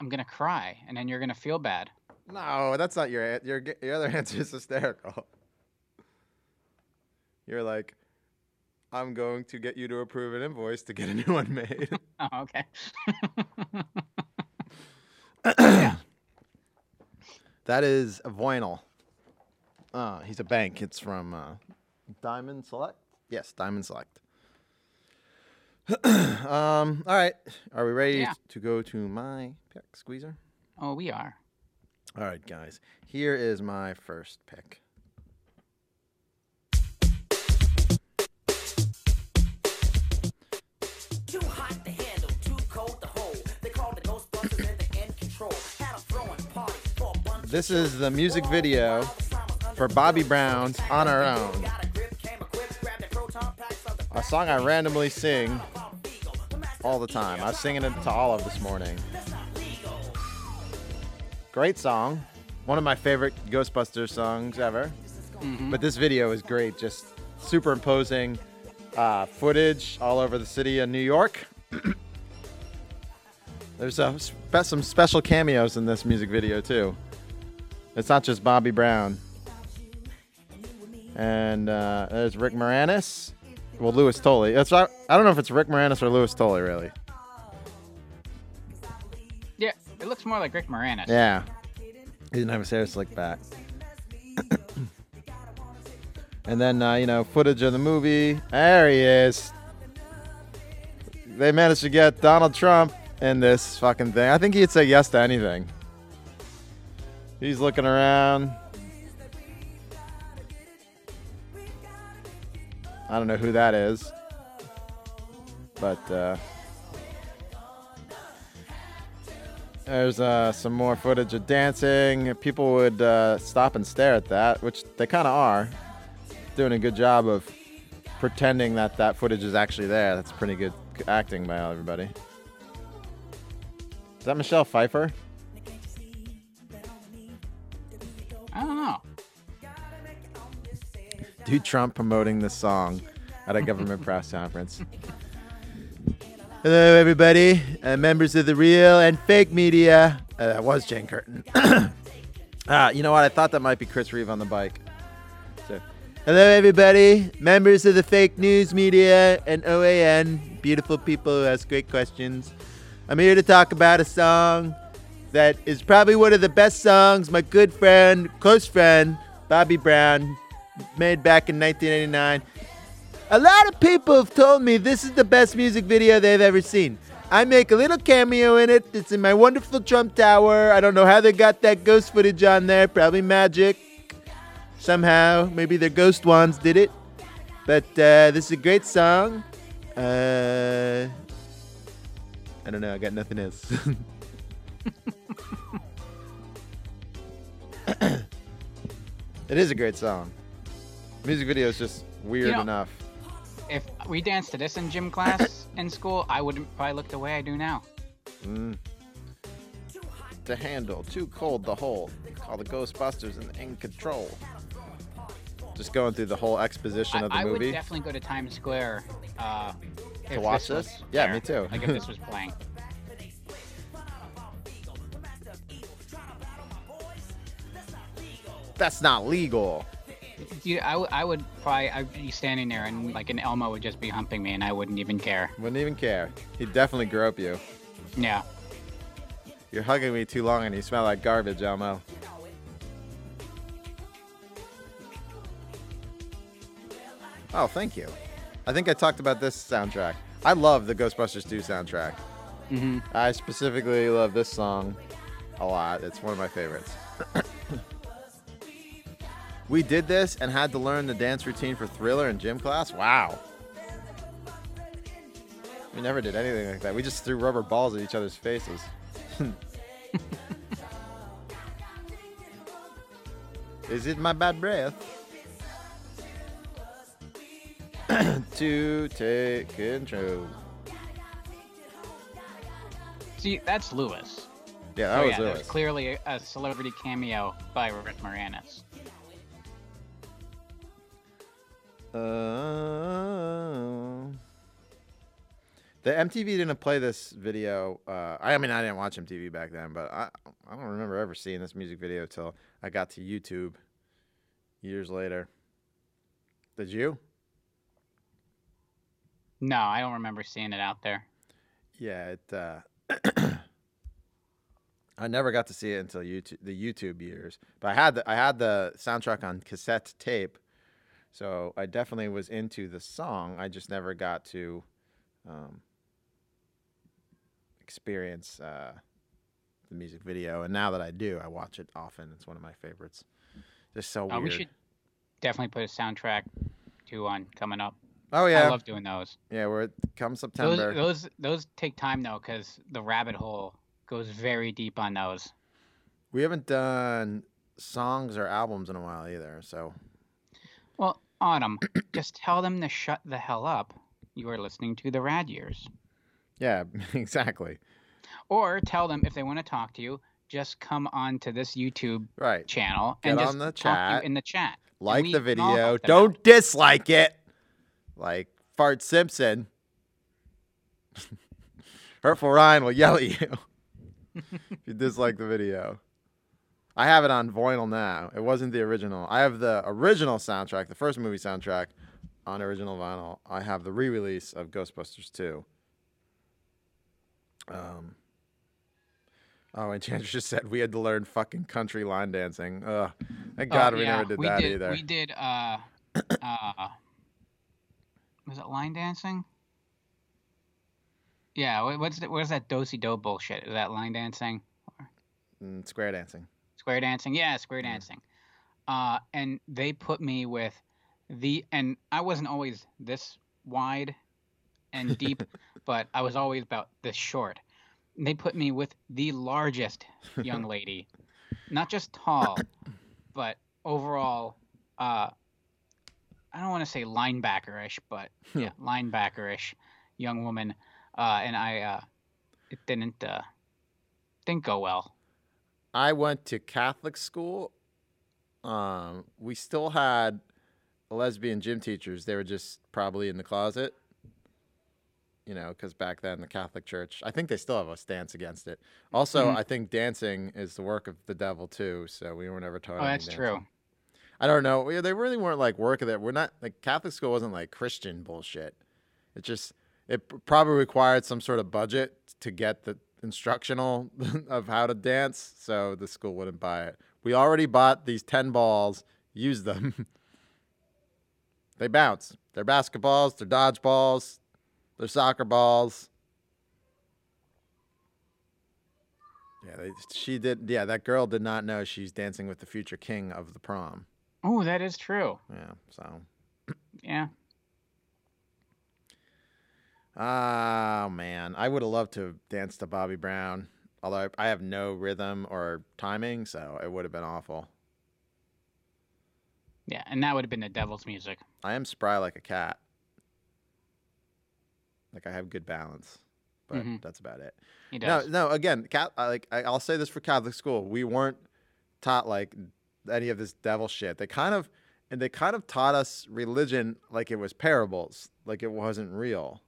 I'm gonna cry, and then you're gonna feel bad. No, that's not your your your other answer is hysterical. You're like, I'm going to get you to approve an invoice to get a new one made. Oh, okay. that is a vinyl. Uh, he's a bank. It's from uh, Diamond Select. Yes, Diamond Select. um. All right. Are we ready Yeah. to go to my pick, Squeezer? oh, we are. All right, guys. Here is my first pick. Too hot to handle, too cold to hold. They called the Ghostbusters and they're in control. Had a throwing party for a bunch This is the music video for Bobby Brown's On Our Own, got a grip, came equipped, grabbed their proton packs of the a song I randomly sing all the time. I was singing it to Olive this morning. Great song. One of my favorite Ghostbusters songs ever. But this video is great. Just superimposing uh, footage all over the city of New York. There's spe- some special cameos in this music video too. It's not just Bobby Brown. And uh, there's Rick Moranis. Well, Louis Tully. That's not, I don't know if it's Rick Moranis or Louis Tully, really. Yeah, it looks more like Rick Moranis. Yeah. He didn't have his hair slicked back. and then, uh, you know, footage of the movie. There he is. They managed to get Donald Trump in this fucking thing. I think he'd say yes to anything. He's looking around. I don't know who that is. But, uh, There's uh, some more footage of dancing. People would uh, stop and stare at that, which they kind of are. Doing a good job of pretending that that footage is actually there. That's pretty good acting by everybody. Is that Michelle Pfeiffer? I don't know. Dude Trump promoting the song at a government press conference. Hello, everybody, uh, members of the real and fake media. Uh, that was Jane Curtin. uh, you know what? I thought that might be Chris Reeve on the bike. So, hello, everybody, members of the fake news media and OAN, beautiful people who ask great questions. I'm here to talk about a song that is probably one of the best songs my good friend, close friend, Bobby Brown, made back in 1989. A lot of people have told me this is the best music video they've ever seen. I make a little cameo in it. It's in my wonderful Trump Tower. I don't know how they got that ghost footage on there. Probably magic. Somehow. Maybe their ghost wands did it. But uh, this is a great song. Uh, I don't know. I got nothing else. it is a great song. Music video is just weird You know- enough. If we danced to this in gym class in school, I wouldn't probably look the way I do now. Mm. To handle, too cold to hold. Call the Ghostbusters and in control. Just going through the whole exposition I, of the I would definitely go to Times Square uh, if watch was this? Yeah, there. me too. Like if this was playing. That's not legal. You, I, I would probably I'd be standing there and like an Elmo would just be humping me and I wouldn't even care. Wouldn't even care. He'd definitely grope you. Yeah. You're hugging me too long and you smell like garbage, Elmo. Oh, thank you. I think I talked about this soundtrack. I love the Ghostbusters 2 soundtrack. Mm-hmm. I specifically love this song a lot. It's one of my favorites. we did this and had to learn the dance routine for Thriller in gym class. Wow. We never did anything like that. We just threw rubber balls at each other's faces. Is it my bad breath? to take control. See, that's Lewis. Yeah, that oh was yeah, Lewis. there's clearly a celebrity cameo by Rick Moranis. Uh, the MTV didn't play this video. Uh, I, mean, I didn't watch MTV back then, but I I don't remember ever seeing this music video till I got to YouTube years later. Did you? No, I don't remember seeing it out there. Yeah, it. Uh, I never got to see it until YouTube, the YouTube years. But I had the I had the soundtrack on cassette tape, so I definitely was into the song. I just never got to um, experience uh, the music video. And now that I do, I watch it often. It's one of my favorites. Just so Uh, weird. we should definitely put a soundtrack two on coming up. oh yeah, I love doing those. yeah. where it comes Those September. those those take time though, because the rabbit hole goes very deep on those. we haven't done songs or albums in a while either. So Autumn, just tell them to shut the hell up. You are listening to the Rad Years. yeah, exactly. Or tell them if they want to talk to you, just come on to this YouTube Right. channel Get and on just the talk to chat, you in the chat. Like the video. Don't out. dislike it. Like Fart Simpson. Hurtful Ryan will yell at you if you dislike the video. I have it on vinyl now. It wasn't the original. I have the original soundtrack, the first movie soundtrack, on original vinyl. I have the re-release of Ghostbusters 2. Um. Oh, and Chandra just said we had to learn fucking country line dancing. Ugh. Thank Oh, God we yeah, never did we that did, either. We did. Uh, uh, was it line dancing? Yeah. wha- What's the, what's that dosey do bullshit? Is that line dancing? Mm, square dancing. Square dancing? Yeah, square dancing. Uh, and they put me with the and I wasn't always this wide and deep, but I was always about this short. And they put me with the largest young lady, not just tall, but overall. Uh, I don't want to say linebackerish, but yeah, linebackerish young woman. Uh, and I, uh, it didn't uh, didn't go well. I went to Catholic school. Um, we still had lesbian gym teachers. They were just probably in the closet. you know, because back then the Catholic Church, I think they still have a stance against it. Also, Mhm. I think dancing is the work of the devil too. So we were never taught. Oh, that's dancing. true. I don't know. They really weren't like work of that. We're not like Catholic school wasn't like Christian bullshit. It just it probably required some sort of budget to get the instructional of how to dance, so the school wouldn't buy it. We already bought these ten balls. Use them. they bounce. They're basketballs. They're dodgeballs. They're soccer balls. Yeah, they, she did. Yeah, that girl did not know she's dancing with the future king of the prom. Oh, that is true. Yeah, so Yeah. Oh man, I would have loved to dance to Bobby Brown. Although I have no rhythm or timing, so it would have been awful. Yeah, and that would have been the devil's music. I am spry like a cat. Like I have good balance, but Mhm. that's about it. He No, does. no. Again, cat. Like I'll say this for Catholic school, we weren't taught like any of this devil shit. They kind of, and they kind of taught us religion like it was parables, like it wasn't real.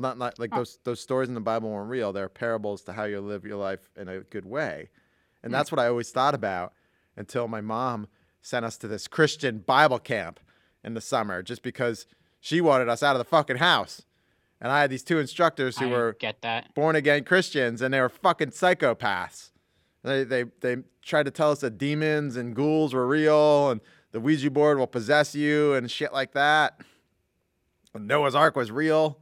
Well, not like Huh. those those stories in the Bible weren't real. They're parables to how you live your life in a good way, and Hmm. that's what I always thought about until my mom sent us to this Christian Bible camp in the summer, just because she wanted us out of the fucking house. And I had these two instructors who I were get that. born again Christians, and they were fucking psychopaths. They they they tried to tell us that demons and ghouls were real, and the Ouija board will possess you, and shit like that. And Noah's Ark was real.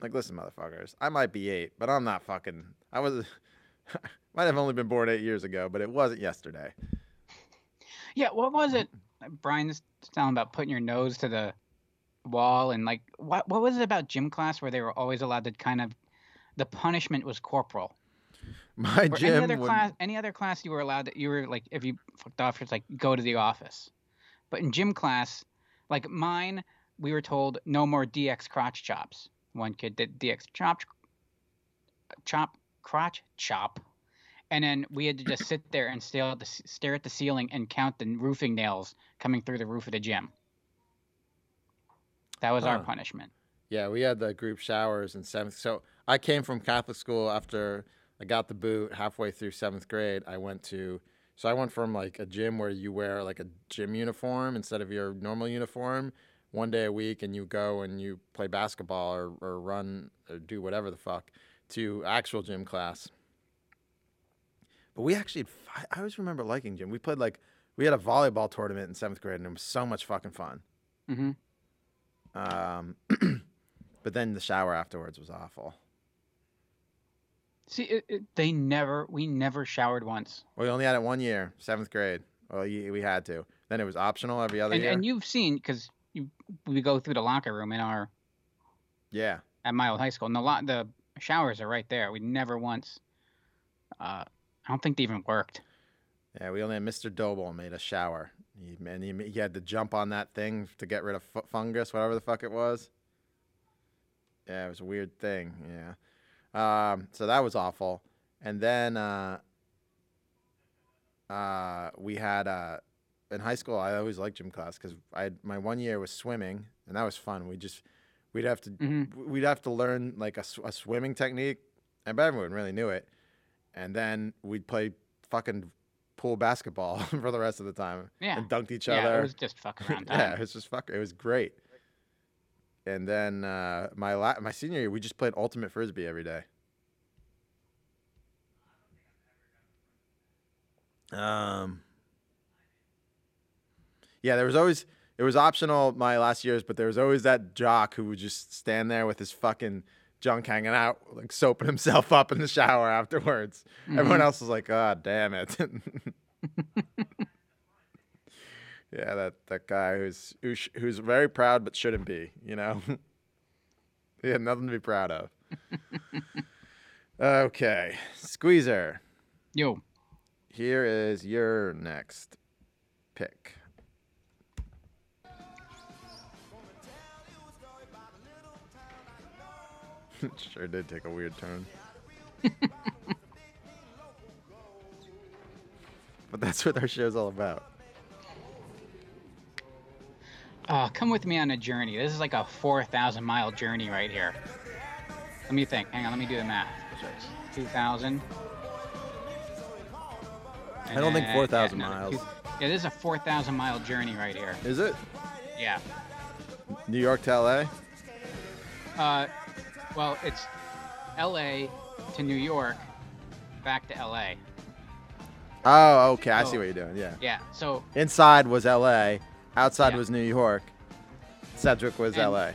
Like, listen, motherfuckers, I might be eight, but I'm not fucking. I was, might have only been born eight years ago, but it wasn't yesterday. Yeah, what was it? Brian's telling about putting your nose to the wall and like what what was it about gym class where they were always allowed to kind of the punishment was corporal. My Or gym any other would- class any other class you were allowed that you were like if you fucked off it's like go to the office. But in gym class, like mine, we were told no more DX crotch chops. One kid did DX chop chop crotch chop. And then we had to just sit there and stare at the stare at the ceiling and count the roofing nails coming through the roof of the gym. That was our punishment. Yeah, we had the group showers in seventh. So I came from Catholic school after I got the boot halfway through seventh grade. I went to, so I went from like a gym where you wear like a gym uniform instead of your normal uniform one day a week and you go and you play basketball or, or run or do whatever the fuck to actual gym class. But we actually, had I always remember liking gym. We played like, we had a volleyball tournament in seventh grade and it was so much fucking fun. hmm Um, but then the shower afterwards was awful. See, it, it, they never we never showered once. We only had it one year, seventh grade. Well, we had to. Then it was optional every other And, year. and you've seen because we go through the locker room in our yeah, at my old high school, and the lot the showers are right there. We never once. Uh, I don't think they even worked. yeah. We only had Mr. Doble made a shower. He, and he, he had to jump on that thing to get rid of fu- fungus, whatever the fuck it was. Yeah, it was a weird thing. Yeah. Um, so that was awful. And then uh, uh, we had uh, in high school. I always liked gym class because I had, my one year was swimming, and that was fun. We just we'd have to Mhm. we'd have to learn like a, a swimming technique, and everyone really knew it. And then we'd play fucking pool basketball for the rest of the time Yeah. and dunked each yeah, other. it was just fuck around yeah, it was just fuck. It was great. And then uh, my la- my senior year, we just played ultimate frisbee every day. Um. Yeah, there was always it was optional my last years, but there was always that jock who would just stand there with his fucking junk hanging out, like soaping himself up in the shower afterwards. Everyone Mhm. else was like, "God damn it." yeah, that that guy who's who's, who's very proud but shouldn't be, you know. he had nothing to be proud of. okay, Squeezer. Yo, Here is your next pick. sure did take a weird turn. but that's what our show's all about. uh, come with me on a journey. This is like a 4,000 mile journey right here. Let me think. Hang on, let me do the math. So it's 2,000. I don't think 4,000 yeah, no, miles. two- Yeah, this is a 4,000 mile journey right here. Is it Yeah. New York to LA? Uh, well, it's L.A. to New York, back to L.A. Oh, okay. I see what you're doing. Yeah. Yeah. So Inside was LA. Outside Yeah. was New York. Sedgwick was And- LA.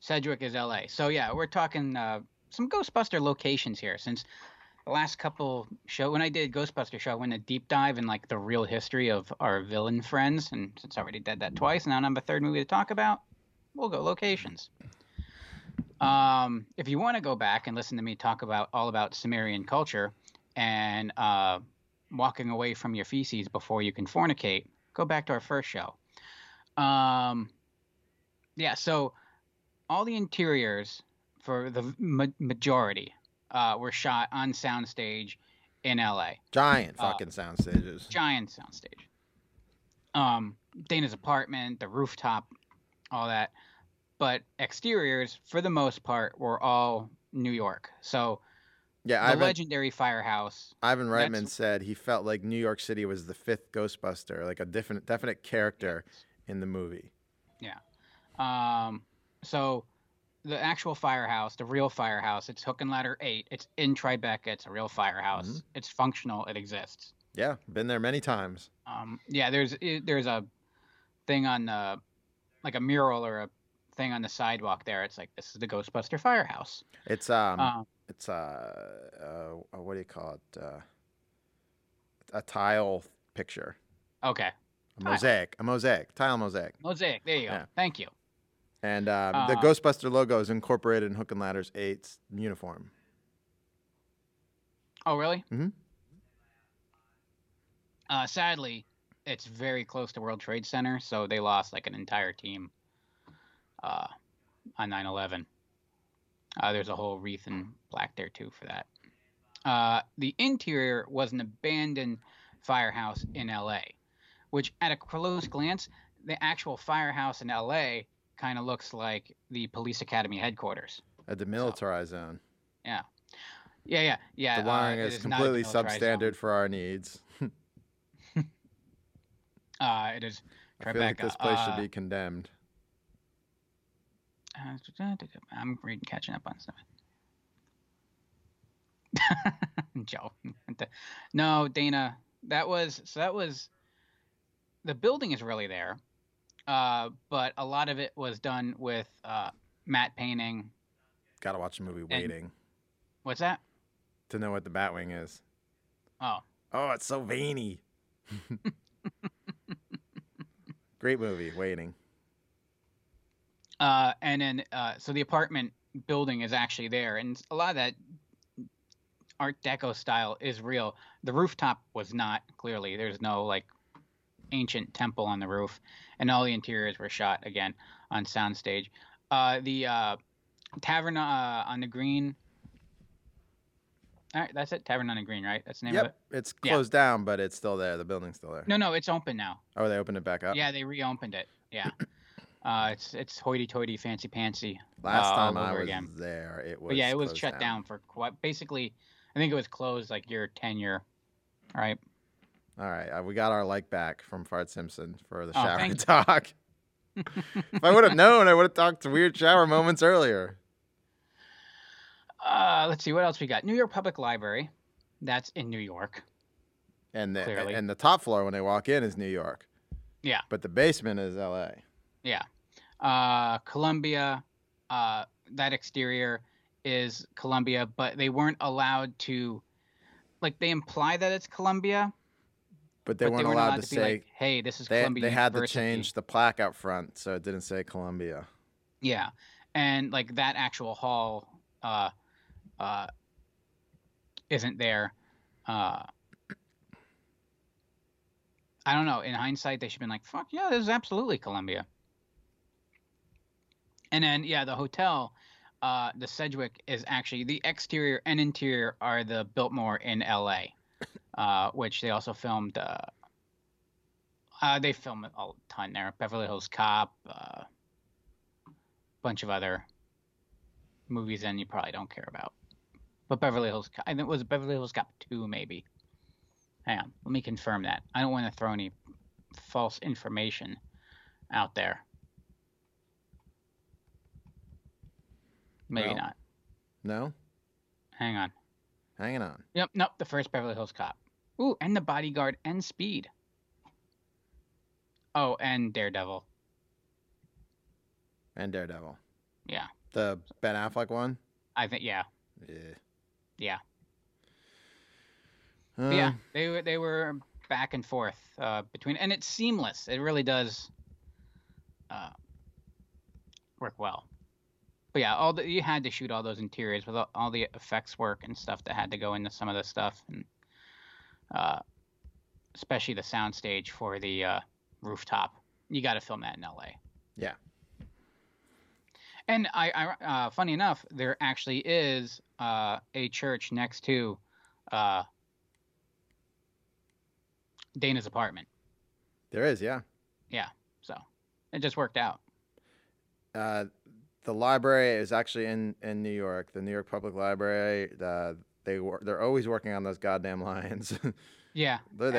Sedgwick is LA. So yeah, we're talking uh, some Ghostbuster locations here. Since the last couple show, when I did Ghostbuster show, I went a deep dive in like the real history of our villain friends, and since I already did that twice, now I'm a third movie to talk about. We'll go locations. Um, if you want to go back and listen to me talk about all about Sumerian culture and uh, walking away from your feces before you can fornicate, go back to our first show. Um, yeah, so all the interiors for the ma- majority uh, were shot on soundstage in LA, Giant Uh, fucking sound stages. giant soundstage. Um, Dana's apartment, the rooftop, all that. But exteriors, for the most part, were all New York. So Yeah, the Ivan, legendary firehouse. Ivan Reitman said he felt like New York City was the fifth Ghostbuster, like a different, definite character in the movie. Yeah. Um, so the actual firehouse, the real firehouse, it's Hook and Ladder Eight. It's in Tribeca. It's a real firehouse. Mhm. It's functional. It exists. Yeah, been there many times. Um, yeah, there's there's a thing on the like a mural or a thing on the sidewalk there. It's like this is the Ghostbuster Firehouse. It's um, Uh, it's uh, uh, what do you call it? Uh, a tile picture, okay, a mosaic, a mosaic, tile mosaic. mosaic. There you go. Yeah. Thank you. And um, the Uh, Ghostbuster logo is incorporated in Hook and Ladder's eight's uniform. Oh, really? Mhm. Uh, sadly, it's very close to World Trade Center, so they lost like an entire team uh, on 9/11. Uh, there's a whole wreath in black there too for that. Uh, the interior was an abandoned firehouse in LA, which at a close glance, the actual firehouse in LA kind of looks like the police academy headquarters. A demilitarized zone. Yeah, yeah, yeah. Yeah. The uh, wiring it is a completely demilitarized zone. substandard for our needs. Uh, it is. I feel like this place Uh, should be condemned. I'm reading, catching up on stuff. Joe. no, Dana. That was so. That was. The building is really there, uh, but a lot of it was done with uh, matte painting. Gotta watch the movie Waiting What's that? to know what the Batwing is. Oh, Oh, it's so veiny. Great movie, Waiting. Uh, and then uh, so the apartment building is actually there, and a lot of that Art Deco style is real. The rooftop was not clearly. There's no like ancient temple on the roof, and all the interiors were shot again on soundstage. Uh, the uh, tavern uh, on the green. All right, that's it. Tavern on the green, right? That's the name of it. Yep, it's Yeah. closed down, but it's still there. The building's still there. No, no, it's open now. Oh, they opened it back up. Yeah, they reopened it. Yeah. Uh, it's it's hoity-toity, fancy-pantsy. Last uh, time I was again. there, it was. But yeah, it was shut down. for quite basically. I think it was closed like your tenure. All right. All right, uh, we got our like back from Fart Simpson for the Oh, shower talk. if I would have known, I would have talked to weird shower moments earlier. Uh, let's see what else we got. New York Public Library. That's in New York. And the Clearly. and the top floor when they walk in is New York. Yeah. But the basement is L.A. Yeah. Uh, Columbia. Uh, that exterior is Columbia, but they weren't allowed to. Like they imply that it's Columbia, But they but weren't they weren't allowed, allowed, to, to, say like, "Hey, this is they Columbia they had to change the plaque out front so it didn't say Columbia. Yeah, and like that actual hall uh, uh, isn't there. Uh, I don't know. In hindsight, they should have been like, "Fuck yeah, this is absolutely Columbia." And then yeah, the hotel, uh, the Sedgwick is actually the exterior and interior are the Biltmore in L.A., uh, which they also filmed uh, uh, they film a ton there. Beverly Hills Cop, a bunch of other movies, and you probably don't care about. But Beverly Hills, I think it was Beverly Hills Cop two, maybe. Hang on, let me confirm that. I don't want to throw any false information out there. Maybe Well. not. No, Hang on. hanging on. Yep, nope, the first Beverly Hills Cop. Ooh, and the Bodyguard and Speed. Oh, and Daredevil. And Daredevil, Yeah, the Ben Affleck one. I think yeah, Yeah. yeah, Uh, yeah. They were they were back and forth uh, between, and it's seamless. It really does uh, work well. But yeah, all the, you had to shoot all those interiors with all, all the effects work and stuff that had to go into some of the stuff, and uh, especially the soundstage for the uh, rooftop. You got to film that in L.A. Yeah. And I, I uh, funny enough, there actually is uh, a church next to uh, Dana's apartment. There is, yeah. Yeah, so it just worked out. Uh, the library is actually in, in New York, the New York Public Library. Uh, they wor- they're always working on those goddamn lions. Yeah, they're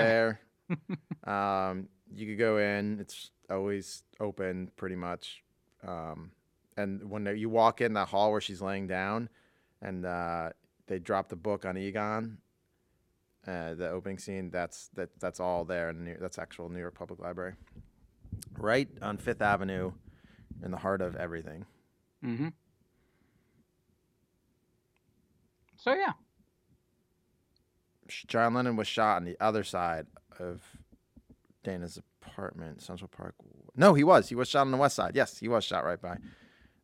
there. um, you could go in. It's always open, pretty much. Um, and when you walk in that hall where she's laying down, and uh, they drop the book on Egon, uh, the opening scene. That's that. That's all there. In New, that's actual New York Public Library, right on Fifth Avenue, in the heart of everything. Mm-hmm. So yeah, John Lennon was shot on the other side of Dana's apartment, Central Park. No, he was. He was shot on the west side. Yes, he was shot right by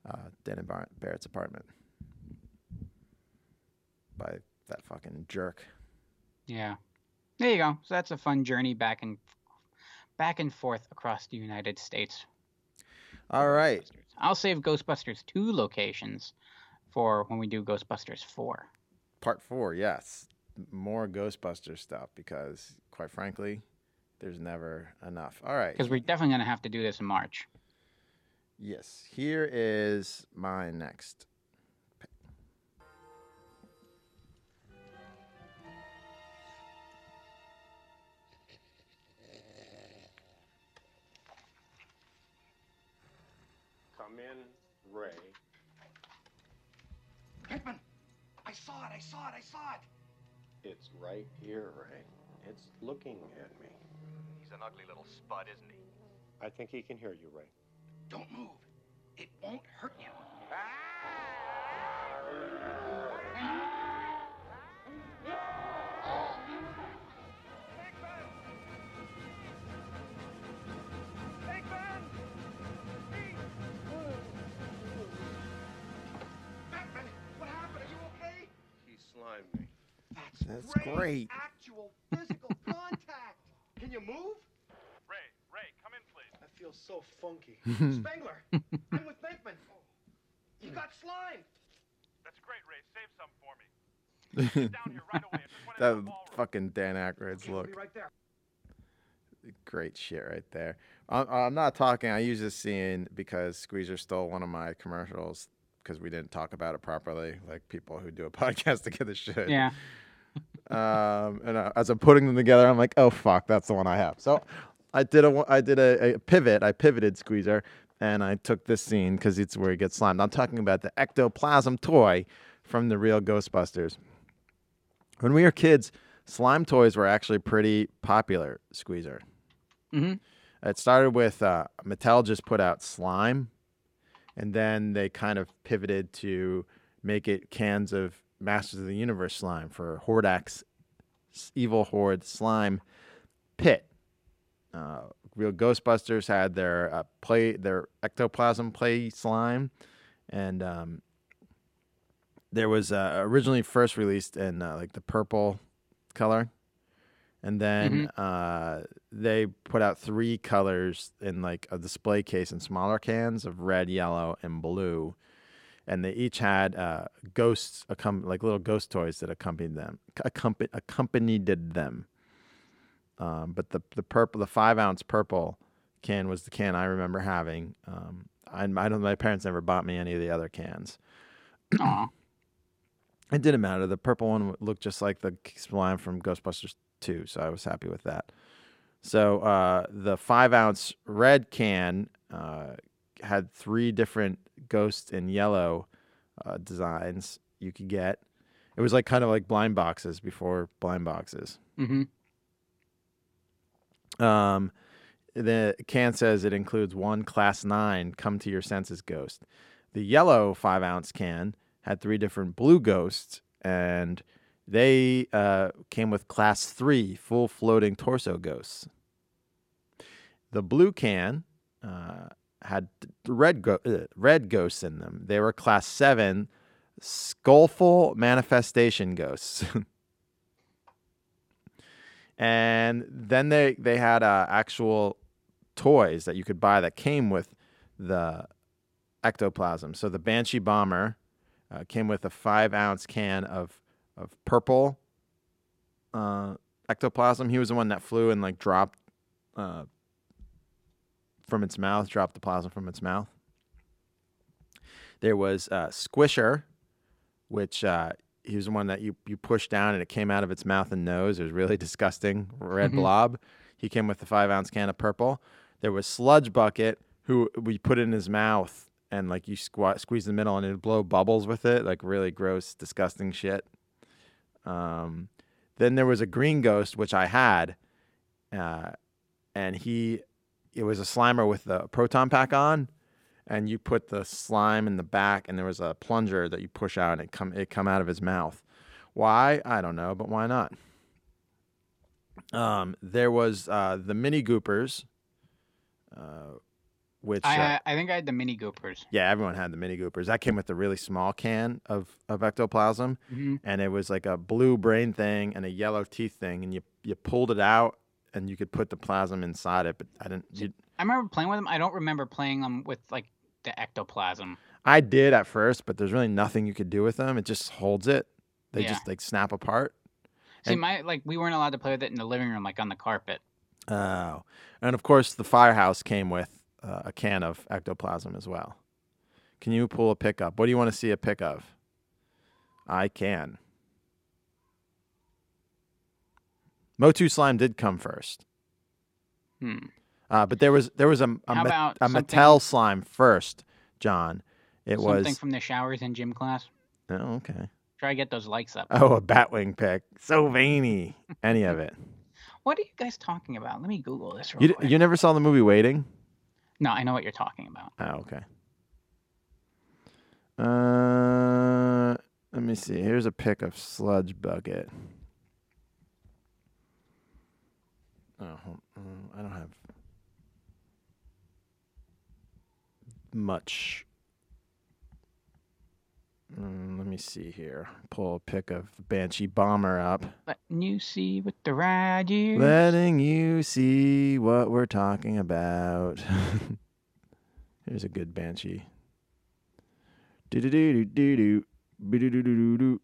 uh, Dana Bar- Barrett's apartment by that fucking jerk. yeah. There you go. So that's a fun journey back and back and forth across the United States. All right. Ghostbusters. I'll save Ghostbusters two locations for when we do Ghostbusters four. Part four, yes. More Ghostbuster stuff because, quite frankly, there's never enough. All right. Because we're definitely gonna have to do this in March. Yes. Here is my next. Venkman, I saw it, I saw it, I saw it. It's right here, Ray. It's looking at me. He's an ugly little spud, isn't he? I think he can hear you, Ray. Don't move. It won't hurt you. Venkman, He slimed me. That's, That's great. great. Actual physical contact. Can you move? Ray, Ray, come in, please. I feel so funky. Spengler, I'm with Venkman. You got slime. That's great, Ray. Save some for me. Down here right away. I just went that into the ballroom. fucking Dan Aykroyd's look. right there. Great shit right there. I'm, I'm not talking. I use this scene because Squeezer stole one of my commercials because we didn't talk about it properly, like people who do a podcast together should. Yeah. Um, and uh, as I'm putting them together, I'm like, oh fuck, that's the one I have. So I did a I did a, a pivot. I pivoted Squeezer, and I took this scene because it's where he gets slimed. I'm talking about the ectoplasm toy from the real Ghostbusters. When we were kids, slime toys were actually pretty popular. Squeezer. Mhm. It started with uh, Mattel just put out slime, and then they kind of pivoted to make it cans of Masters of the Universe slime for Hordak's Evil Horde slime pit. Uh, Real Ghostbusters had their uh, play their ectoplasm play slime, and um, there was uh, originally first released in uh, like the purple color, and then uh, they put out three colors in like a display case in smaller cans of red, yellow, and blue and they each had uh, ghosts, accom- like little ghost toys that accompanied them, accompanied accompanied them. Um, but the the purple, the five ounce purple can was the can I remember having. Um, I, I don't. My parents never bought me any of the other cans. It didn't matter. The purple one looked just like the slime from Ghostbusters 2, so I was happy with that. So uh, the five ounce red can uh, had three different ghost and yellow uh, designs you could get. It was like kind of like blind boxes before blind boxes. Mm-hmm. Um, the can says it includes one class nine come to your senses ghost. The yellow five ounce can had three different blue ghosts, and they uh, came with class three full floating torso ghosts. The blue can uh, had red go- uh, red ghosts in them. They were class seven skullful manifestation ghosts. and then they they had uh, actual toys that you could buy that came with the ectoplasm. So the Banshee bomber uh, came with a five ounce can of of purple uh, ectoplasm. He was the one that flew and like dropped uh, from its mouth, dropped the plasma from its mouth. There was uh, Squisher, which uh, he was the one that you, you pushed down and it came out of its mouth and nose. It was really disgusting red Mhm. blob. He came with the five ounce can of purple. There was Sludge Bucket, who we put in his mouth and like you squa- squeeze the middle and it'd blow bubbles with it, like really gross, disgusting shit. Um, then there was a Green Ghost, which I had, uh, and he, it was a Slimer with the proton pack on, and you put the slime in the back, and there was a plunger that you push out, and it come it come out of his mouth. Why? I don't know, but why not? Um, there was uh, the Mini Goopers, uh, which I, uh, I think I had the mini goopers. yeah, everyone had the Mini Goopers. That came with a really small can of of ectoplasm, Mhm. and it was like a blue brain thing and a yellow teeth thing, and you you pulled it out, and you could put the plasm inside it. But I didn't. You, I remember playing with them. I don't remember playing them with like the ectoplasm. I did at first, but there's really nothing you could do with them. It just holds it. They Yeah. just like snap apart. See, And- my like we weren't allowed to play with it in the living room, like on the carpet. Oh, and of course the firehouse came with uh, a can of ectoplasm as well. Can you pull a pick up? What do you want to see a pick of? I can. Motu slime did come first, Hmm. uh, but there was there was a a, Ma- a Mattel slime first, John. It Something was something from the showers in gym class. oh okay. Try to get those likes up. Oh, a Batwing pick, so veiny. Any of it. What are you guys talking about? Let me Google this real You quick. you never saw the movie Waiting? No, I know what you're talking about. Oh, okay. Uh, let me see. Here's a pic of Sludge Bucket. Oh, uh, I don't have much. Mm, let me see here. Pull a pic of the Banshee Bomber up. Letting you see with the ride you. Letting you see what we're talking about. Here's a good banshee. Do do do do. Do do do do do.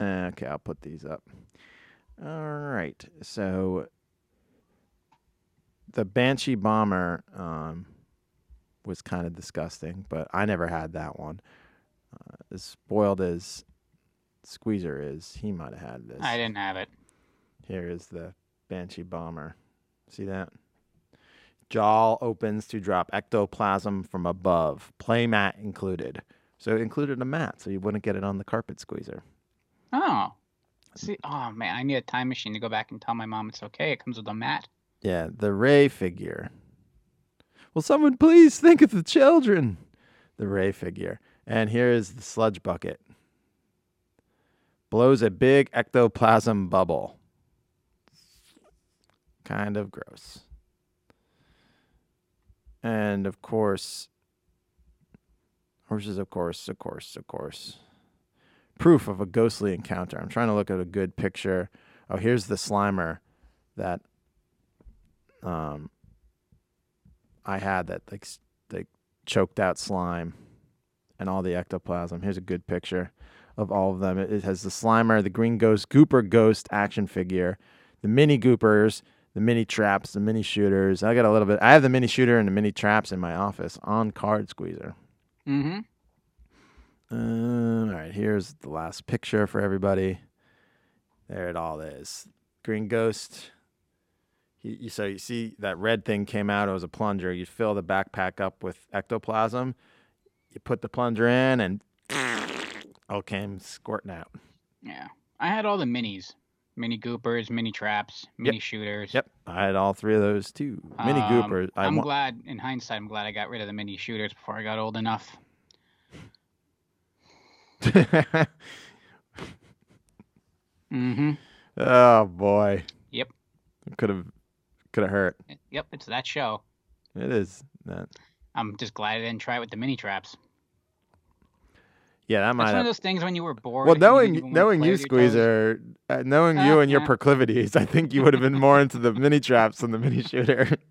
Okay, I'll put these up. All right. So the Banshee Bomber um, was kind of disgusting, but I never had that one. Uh, as spoiled as Squeezer is, he might have had this. I didn't have it. Here is the Banshee bomber. See that? Jaw opens to drop ectoplasm from above. Playmat included. So it included a mat, so you wouldn't get it on the carpet squeezer. Oh. See, oh man, I need a time machine to go back and tell my mom it's okay. It comes with a mat. Yeah, the Ray figure. Will someone please think of the children? The Ray figure. And here is the sludge bucket. Blows a big ectoplasm bubble. Kind of gross. And of course, horses, of course, of course, of course. Proof of a ghostly encounter. I'm trying to look at a good picture. Oh, here's the Slimer that um I had that like like choked out slime and all the ectoplasm. Here's a good picture of all of them. It, it has the Slimer, the Green Ghost, Gooper Ghost action figure, the mini goopers, the mini traps, the mini shooters. I got a little bit. I have the mini shooter and the mini traps in my office on Card Squeezer. Mm-hmm. Uh, all right, here's the last picture for everybody. There it all is. Green Ghost. He, so you see that red thing came out. It was a plunger. You fill the backpack up with ectoplasm. You put the plunger in, and all came squirting out. Yeah. I had all the minis. Mini goopers, mini traps, mini shooters. Yep, I had all three of those too. Mini Um, Goopers. I I'm wa- glad, in hindsight, I'm glad I got rid of the mini shooters before I got old enough. Mm-hmm. oh boy. Yep. Could have, could have hurt. Yep, it's that show. It is that. I'm just glad I didn't try it with the mini traps. Yeah, that might That's one of those things when you were bored. Well, and you knowing didn't even wanna knowing you, with your toes. Squeezer, uh, knowing Uh, you and your proclivities, I think you would have been more into the mini traps than the mini shooter.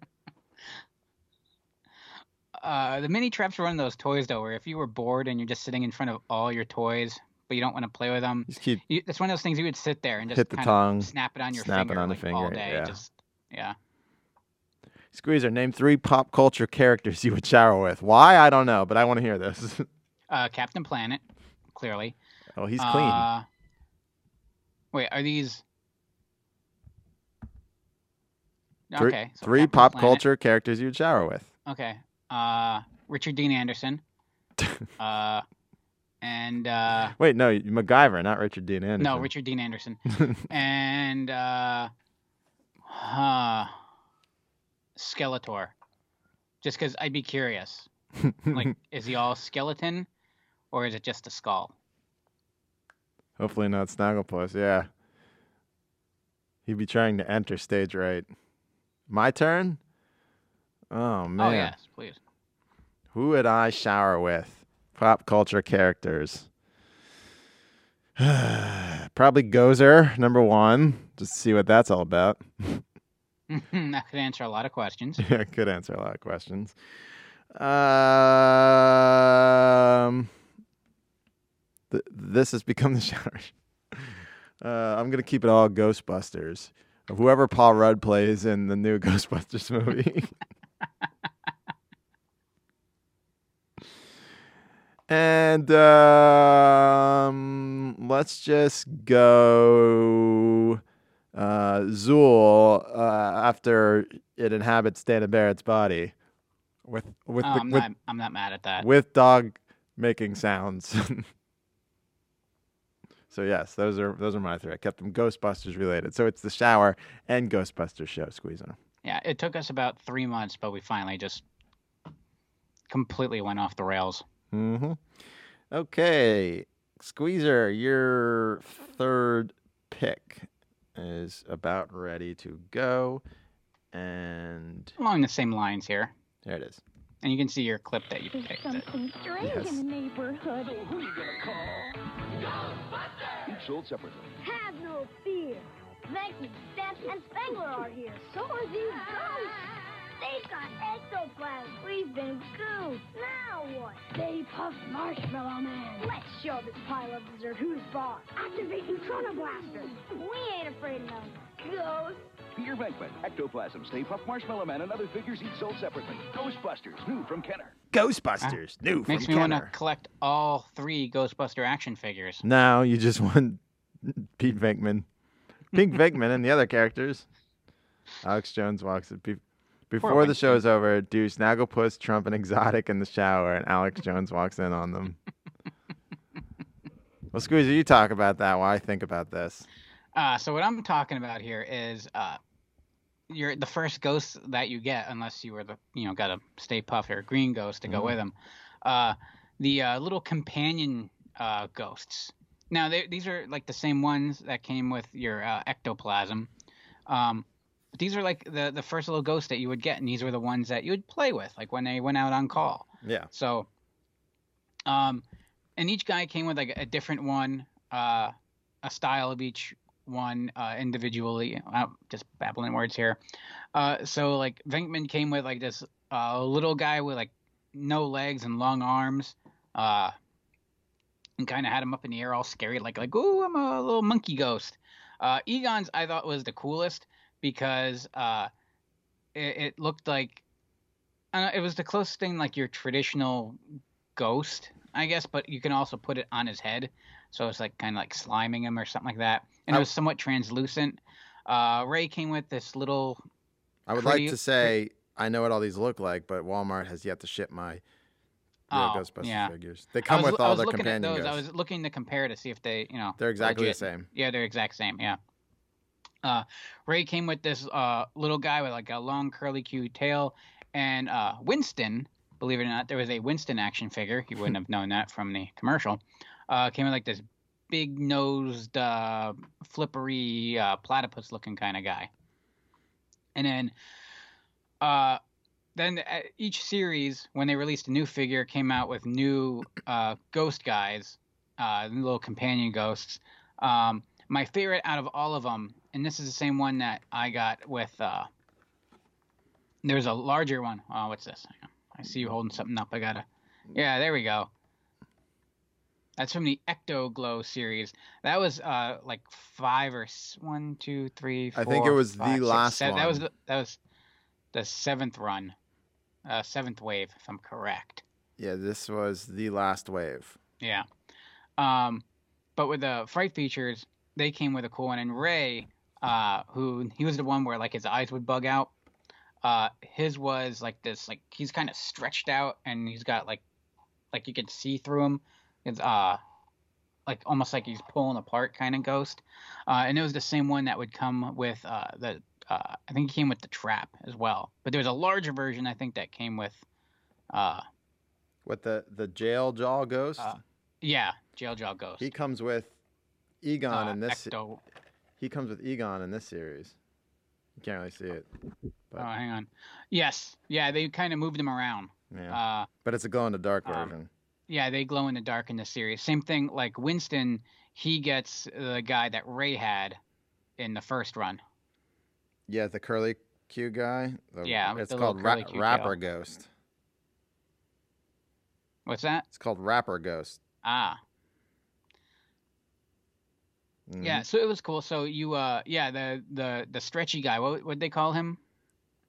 Uh, the mini traps were one of those toys though, where if you were bored and you're just sitting in front of all your toys, but you don't want to play with them, Just keep you, it's one of those things you would sit there and just Hit the kind tongue, of snap it on your snap it finger on the like, all day. yeah. Just yeah. Squeezer. Name three pop culture characters you would shower with. Why? I don't know, but I want to hear this. Uh, Captain Planet, clearly. oh, he's clean. Uh, wait, are these? three Okay. so three Captain pop Planet. culture characters you would shower with. Okay. Uh, Richard Dean Anderson. uh, and uh, Wait, no, MacGyver, not Richard Dean Anderson. no, Richard Dean Anderson. and uh, huh, Skeletor. Just because I'd be curious. Like, is he all skeleton, or is it just a skull? Hopefully not Snagglepuss. Yeah. He'd be trying to enter stage right. My turn. Oh, oh man. Oh yes, please. Who would I shower with? Pop culture characters. Probably Gozer, number one. Just to see what that's all about. that could answer a lot of questions. yeah, could answer a lot of questions. Um, th- this has become the shower. Uh, I'm gonna keep it all Ghostbusters. Whoever Paul Rudd plays in the new Ghostbusters movie. and um, let's just go uh, Zuul uh, after it inhabits Dana Barrett's body with with Oh, the, I'm with, not. I'm not mad at that. with dog making sounds. so yes, those are those are my three. I kept them Ghostbusters related. So it's the shower and Ghostbusters show squeeze on. Yeah, it took us about three months, but we finally just completely went off the rails. Mm-hmm. Okay, Squeezer, your third pick is about ready to go, and Along the same lines here, there it is. and you can see your clip that you There's picked. something strange Yes. in the neighborhood. Who you gonna call? Each sold separately. Have no fear. Maggie, Stantz, and Spengler are here. So are these ghosts. They've got ectoplasm. We've been goofed. Now what? Stay Puft Marshmallow Man. Let's show this pile of dessert who's boss. Activate Neutrona Blaster. We ain't afraid of no ghosts. Peter Venkman, Ectoplasm, Stay Puft Marshmallow Man, and other figures each sold separately. Ghostbusters, new from Kenner. Ghostbusters, ah, new Makes from me want to Kenner. collect all three Ghostbuster action figures. Now you just want Pete Venkman, Pink Venkman, and the other characters. Alex Jones walks it be- before the Venkman. show's over. Do Snagglepuss, Trump, and Exotic in the shower, and Alex Jones walks in on them. well, Squeezer, you talk about that while I think about this. Uh, so what I'm talking about here is uh, you're the first ghost that you get, unless you were the you know got a Stay Puft or a Green Ghost to go Mhm. with them. Uh, the uh, little companion uh, ghosts. Now they, these are like the same ones that came with your uh, ectoplasm. Um, these are like the the first little ghosts that you would get, and these were the ones that you would play with, like when they went out on call. Yeah. So, um, and each guy came with like a different one, uh, a style of each one uh, individually. I'm just babbling words here. Uh, so like Venkman came with like this uh, little guy with like no legs and long arms, uh, and kind of had him up in the air all scary, like like ooh I'm a little monkey ghost. Uh, Egon's I thought was the coolest because uh, it, it looked like it was the closest thing like your traditional ghost, I guess, but you can also put it on his head, so it's like kind of like sliming him or something like that, and I- it was somewhat translucent. Uh, Ray came with this little I would pretty- like to say I know what all these look like, but Walmart has yet to ship my Oh, Ghostbusters yeah. figures. They come was, with all the at companion those. I was looking to compare to see if they, you know, They're exactly legit. the same. Yeah, they're exact same. Yeah. Uh, Ray came with this uh, little guy with like a long curly Q tail, and uh, Winston. Believe it or not, there was a Winston action figure. You wouldn't have known that from the commercial. Uh, came with like this big nosed, uh, flippery, uh, platypus looking kind of guy. And then, uh, then each series, when they released a new figure, came out with new uh, ghost guys, uh, little companion ghosts. Um, my favorite out of all of them, and this is the same one that I got with. Uh, there's a larger one. Oh, what's this? I see you holding something up. I gotta. Yeah, there we go. That's from the Ecto Glow series. That was uh like five or one, two, three, I think it was the six, last seven- That was the, that was the seventh run, uh, seventh wave, if I'm correct. Yeah, this was the last wave. Yeah. Um, but with the fright features, they came with a cool one. And Ray, uh, who he was the one where like his eyes would bug out. Uh, his was like this, like he's kind of stretched out, and he's got like, like you could see through him. It's uh, like almost like he's pulling apart kind of ghost. Uh, and it was the same one that would come with uh the uh, I think it came with the trap as well. But there was a larger version I think that came with, uh, With the the jail jaw ghost, Uh, yeah, jail jaw ghost. he comes with Egon uh, in this. Ecto- He comes with Egon in this series. You can't really see it, but Oh, hang on. Yes, yeah, they kind of moved him around. yeah. Uh, but it's a glow in the dark um, version. yeah, they glow in the dark in the series. Same thing, like Winston, he gets the guy that Ray had in the first run. Yeah, the curly Q guy. The, Yeah, it's the called Ra- curly Q tail. Wrapper Ghost. What's that? It's called Wrapper Ghost. Ah, Mhm. yeah. So it was cool. So you, uh, yeah, the the the stretchy guy. What would they call him?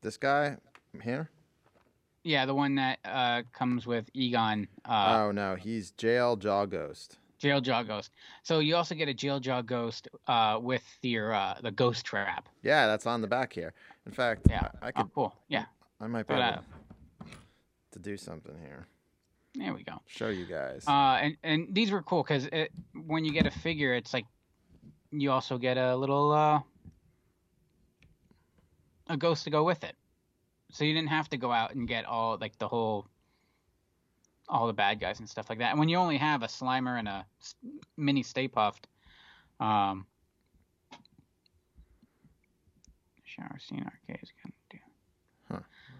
This guy here. Yeah, the one that uh comes with Egon. Uh, oh no, he's Jail Jaw Ghost. Jail Jaw Ghost. So you also get a Jail Jaw Ghost uh, with your uh, the Ghost Trap. Yeah, that's on the back here. In fact, Yeah. I, I Oh, could. cool. Yeah. I might be Throw able that to do something here. There we go. Show you guys. Uh, and and these were cool because when you get a figure, it's like you also get a little uh, a ghost to go with it. So you didn't have to go out and get all like the whole all the bad guys and stuff like that. And when you only have a Slimer and a mini Stay Puft, um, shower scene arcades. can do.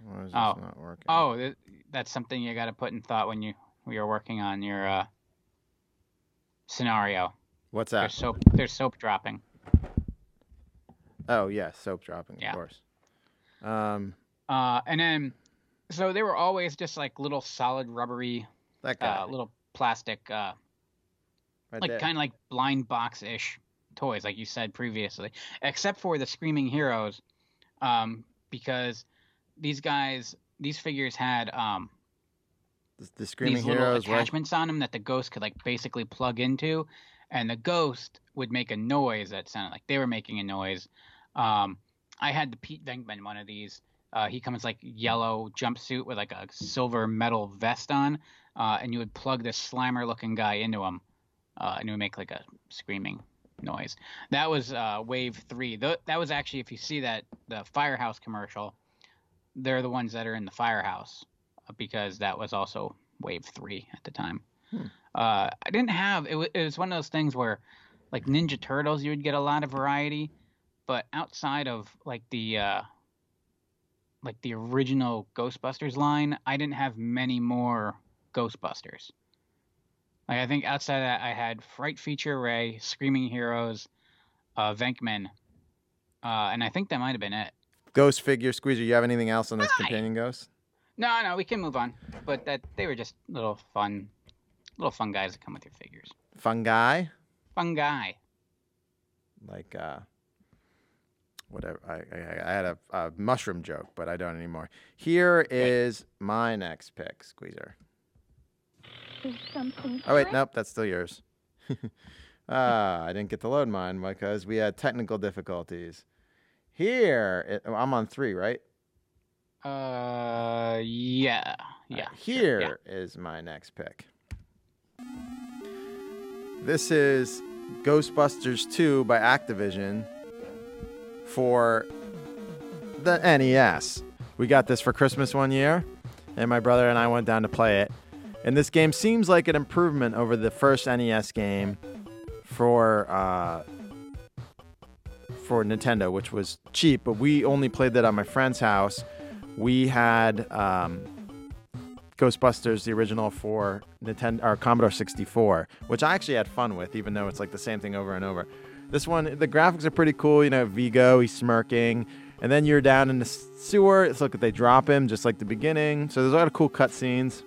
Why is this oh. not working? Oh, th- that's something you got to put in thought when you when you're working on your uh, scenario. What's that? There's soap. There's soap dropping. Oh yeah, soap dropping, Yeah. of course. Um, Uh, and then, so they were always just like little solid rubbery, that guy uh, little plastic, uh, right like kind of like blind box ish toys, like you said previously, except for the Screaming Heroes, um, because these guys, these figures had um, the, the screaming these little heroes. Right? attachments on them that the ghost could like basically plug into, and the ghost would make a noise that sounded like they were making a noise. Um, I had the Pete Venkman one of these. Uh, he comes like yellow jumpsuit with like a silver metal vest on, uh, and you would plug this Slimer looking guy into him, uh, and it would make like a screaming noise. That was uh, Wave Three. Th- that was actually, if you see that the Firehouse commercial, they're the ones that are in the Firehouse uh, because that was also Wave Three at the time. Hmm. Uh, I didn't have it, w- it. was one of those things where, like Ninja Turtles, you would get a lot of variety, but outside of like the uh, like the original Ghostbusters line, I didn't have many more Ghostbusters. Like I think outside of that, I had Fright Feature Ray, Screaming Heroes, uh, Venkman, uh, and I think that might have been it. Ghost figure squeezer. You have anything else on this Hi. companion ghost? No, no, we can move on. But that they were just little fun, little fun guys that come with your figures. Fungi. Fungi. like uh, whatever. I, I, I had a, a mushroom joke, but I don't anymore. Here is my next pick, Squeezer. Oh wait, nope, that's still yours. Ah, I didn't get to load mine because we had technical difficulties. Here, it, oh, I'm on three, right? Uh, yeah, yeah. right, sure, Here is yeah. my next pick. This is Ghostbusters 2 by Activision for the NES. We got this for Christmas one year, and my brother and I went down to play it. And this game seems like an improvement over the first NES game for uh, for Nintendo, which was cheap. But we only played that at my friend's house. We had um, Ghostbusters, the original for Nintendo or Commodore 64, which I actually had fun with, even though it's like the same thing over and over. This one, the graphics are pretty cool. You know, Vigo, he's smirking, and then you're down in the sewer. It's like they drop him just like the beginning. So there's a lot of cool cutscenes.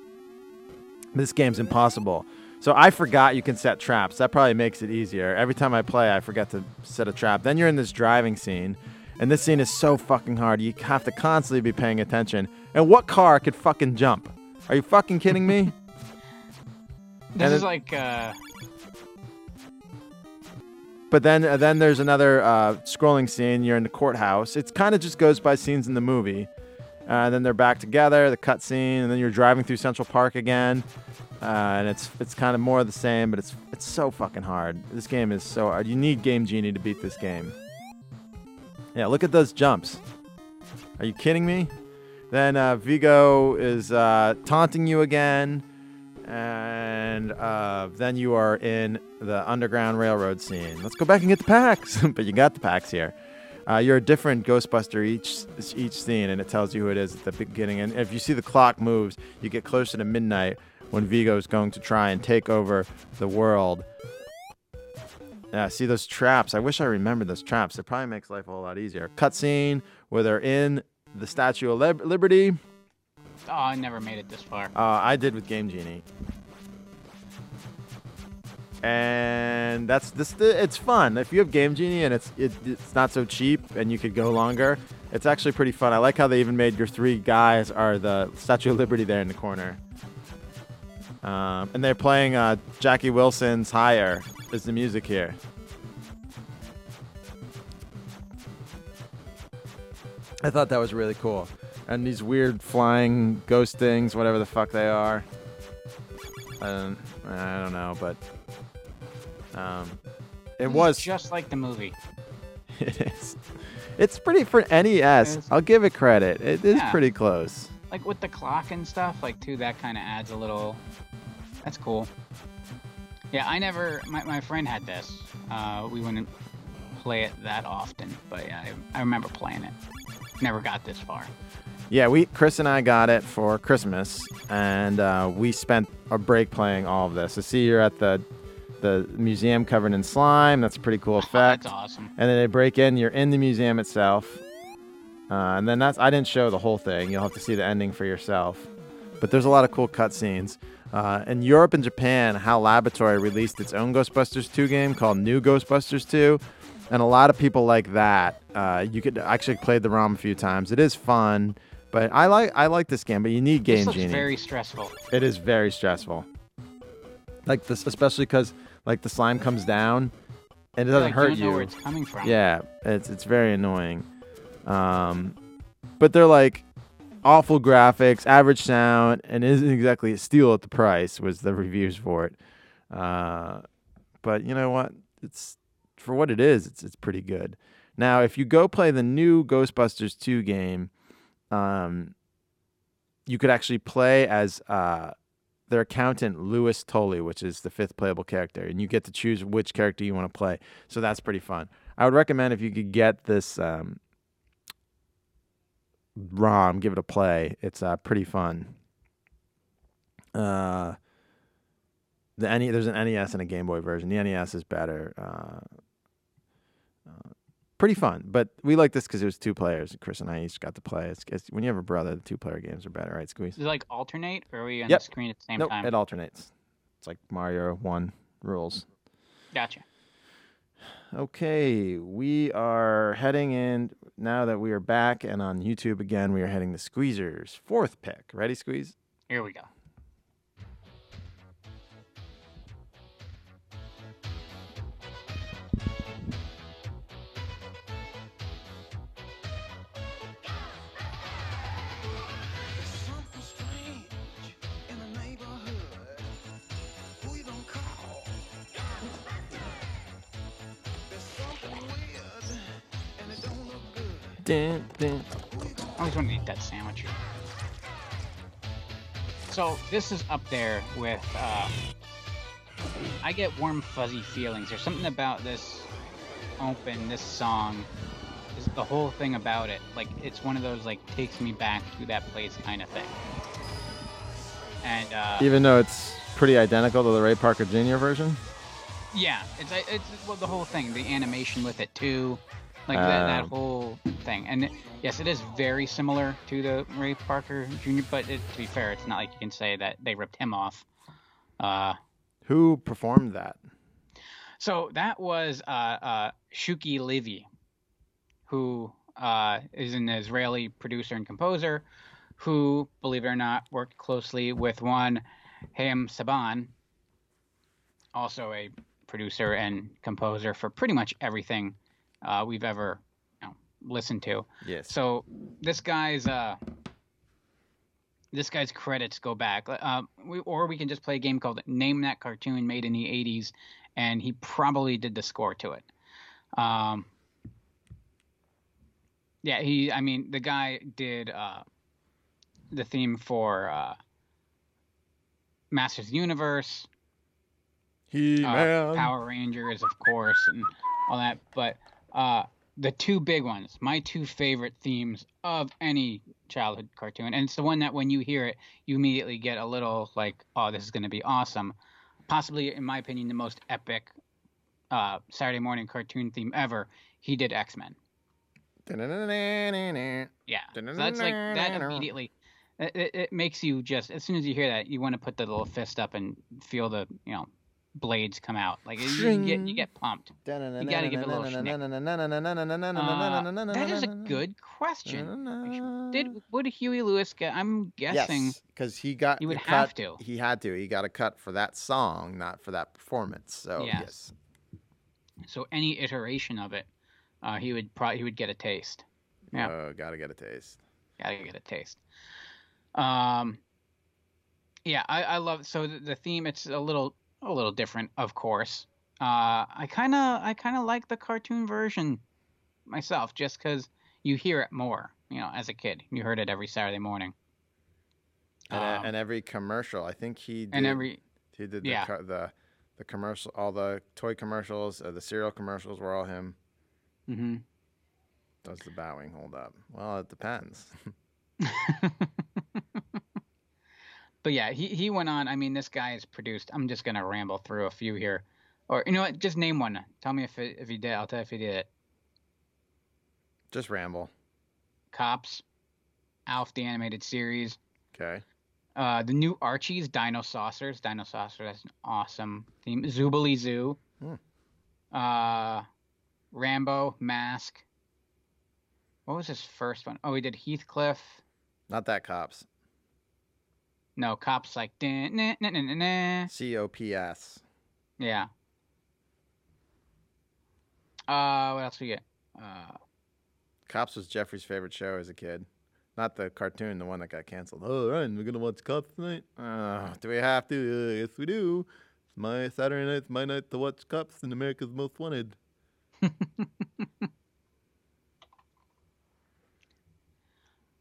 This game's impossible. So I forgot you can set traps. That probably makes it easier. Every time I play, I forget to set a trap. Then you're in this driving scene, and this scene is so fucking hard. You have to constantly be paying attention. And what car could fucking jump? Are you fucking kidding me? This and is it- like uh, But then, uh, then there's another uh, scrolling scene. You're in the courthouse. It kind of just goes by scenes in the movie. Uh, then they're back together, the cutscene, and then you're driving through Central Park again. Uh, and it's it's kind of more of the same, but it's it's so fucking hard. This game is so hard. You need Game Genie to beat this game. Yeah, look at those jumps. Are you kidding me? Then uh, Vigo is uh, taunting you again, and uh, then you are in the Underground Railroad scene. Let's go back and get the packs. but you got the packs here. Uh, you're a different Ghostbuster each each scene, and it tells you who it is at the beginning. And if you see the clock moves, you get closer to midnight when Vigo is going to try and take over the world. Yeah, see those traps. I wish I remembered those traps. It probably makes life a whole lot easier. Cutscene where they're in the Statue of Lib- Liberty. oh, I never made it this far. Uh, I did with Game Genie. And that's this. It's fun if you have Game Genie and it's it, it's not so cheap and you could go longer. It's actually pretty fun. I like how they even made your three guys are the Statue of Liberty there in the corner. Um, and they're playing uh, Jackie Wilson's "Higher" is the music here. I thought that was really cool. And these weird flying ghost things, whatever the fuck they are. I don't, I don't know, but um, it is was just like the movie. it is. It's pretty for NES. I'll give it credit. It is Yeah. pretty close. Like with the clock and stuff, like too, that kind of adds a little. That's cool. Yeah, I never. My, my friend had this. Uh, we wouldn't play it that often, but yeah, I, I remember playing it. Never got this far. Yeah, we Chris and I got it for Christmas, and uh, we spent a break playing all of this. So see, you're at the the museum covered in slime. That's a pretty cool effect. That's awesome. and then they break in. You're in the museum itself, uh, and then that's I didn't show the whole thing. You'll have to see the ending for yourself. But there's a lot of cool cutscenes. Uh, in Europe and Japan, HAL Laboratory released its own Ghostbusters 2 game called New Ghostbusters 2, and a lot of people like that. Uh, you could actually play the ROM a few times. It is fun, but I like I like this game. But you need This Game looks Genie. very stressful. It is very stressful. Like this, especially because like the slime comes down, and it doesn't like, hurt you. know where it's coming from. Yeah, it's it's very annoying. Um, but they're like awful graphics, average sound, and isn't exactly a steal at the price. Was the reviews for it? Uh, but you know what? It's for what it is. It's it's pretty good. Now, if you go play the new Ghostbusters 2 game, um, you could actually play as uh, their accountant Louis Tully, which is the fifth playable character, and you get to choose which character you want to play. So that's pretty fun. I would recommend if you could get this um, ROM, give it a play. It's uh, pretty fun. Uh, the there's an NES and a Game Boy version. The NES is better. Uh, pretty fun, but we like this because it was two players. Chris and I each got to play. It's, it's when you have a brother, the two player games are better, right? Squeeze. Does it like alternate, or are we on Yep. the screen at the same Nope, time? it alternates. It's like Mario One rules. Gotcha. Okay, we are heading in now that we are back and on YouTube again. We are heading to Squeezers fourth pick. Ready, Squeeze? Here we go. Dun, dun. I always want to eat that sandwich. So this is up there with. Uh, I get warm fuzzy feelings. There's something about this open, this song, is the whole thing about it. Like it's one of those like takes me back to that place kind of thing. And uh, Even though it's pretty identical to the Ray Parker Jr. version. Yeah, it's it's well the whole thing, the animation with it too, like that, that Um. whole thing. And it- yes, it is very similar to the Ray Parker Jr. But it, to be fair, it's not like you can say that they ripped him off. Uh, Who performed that? so that was uh, uh, Shuki Levy, who uh, is an Israeli producer and composer, who, believe it or not, worked closely with one Haim Saban, also a producer and composer for pretty much everything uh, we've ever you know, listened to. Yes. So this guy's uh, this guy's credits go back, uh, we, or we can just play a game called Name That Cartoon, made in the '80s, and he probably did the score to it. Um, yeah, he. I mean, the guy did uh, the theme for uh, Masters of Universe, He uh, Power Rangers, of course, and all that. But uh, the two big ones, my two favorite themes of any childhood cartoon, and it's the one that when you hear it, you immediately get a little like, oh, this is going to be awesome. Possibly, in my opinion, the most epic uh, Saturday morning cartoon theme ever. He did X Men. Yeah, so that's like that immediately. It, it, it makes you just as soon as you hear that, you want to put the little fist up and feel the you know blades come out. Like you, get you get pumped. You gotta give it a little schnick. Uh, that is a good question. Did would Huey Lewis get? I'm guessing. Yes, because he got He would have to. He had to. He got a cut for that song, not for that performance. So Yes. yes. So any iteration of it, uh, he would probably he would get a taste. Yeah. Oh, gotta get a taste. Gotta get a taste. Um, yeah, I, I love so the, the theme. It's a little a little different, of course. Uh, I kind of I kind of like the cartoon version myself, just because you hear it more. You know, as a kid, you heard it every Saturday morning. And, Um, uh, and every commercial, I think he did. and every he did the yeah. co- the the commercial, all the toy commercials, uh, the cereal commercials were all him. Mm-hmm. Does the bowing hold up? Well, it depends. But yeah, he, he went on. I mean, this guy has produced. I'm just gonna ramble through a few here, or you know what? Just name one. Tell me if it, if he did. I'll tell you if he did it. Just ramble. Cops, Alf the animated series, Okay. uh, the new Archie's Dinosaucers. Dino Saucer. That's an awesome theme. Zoobilee Zoo. Hmm. Uh, Rambo Mask. What was his first one? Oh, he did Heathcliff. Not that cops. No, cops like dun, nah, nah, nah, nah, nah. C O P S. Yeah. Uh, what else we get? Uh, Cops was Jeffrey's favorite show as a kid. Not the cartoon, the one that got canceled. Oh, Ryan, we're gonna watch Cops tonight. Uh, do we have to? Uh, yes, we do. It's my Saturday night's my night to watch Cops and America's Most Wanted.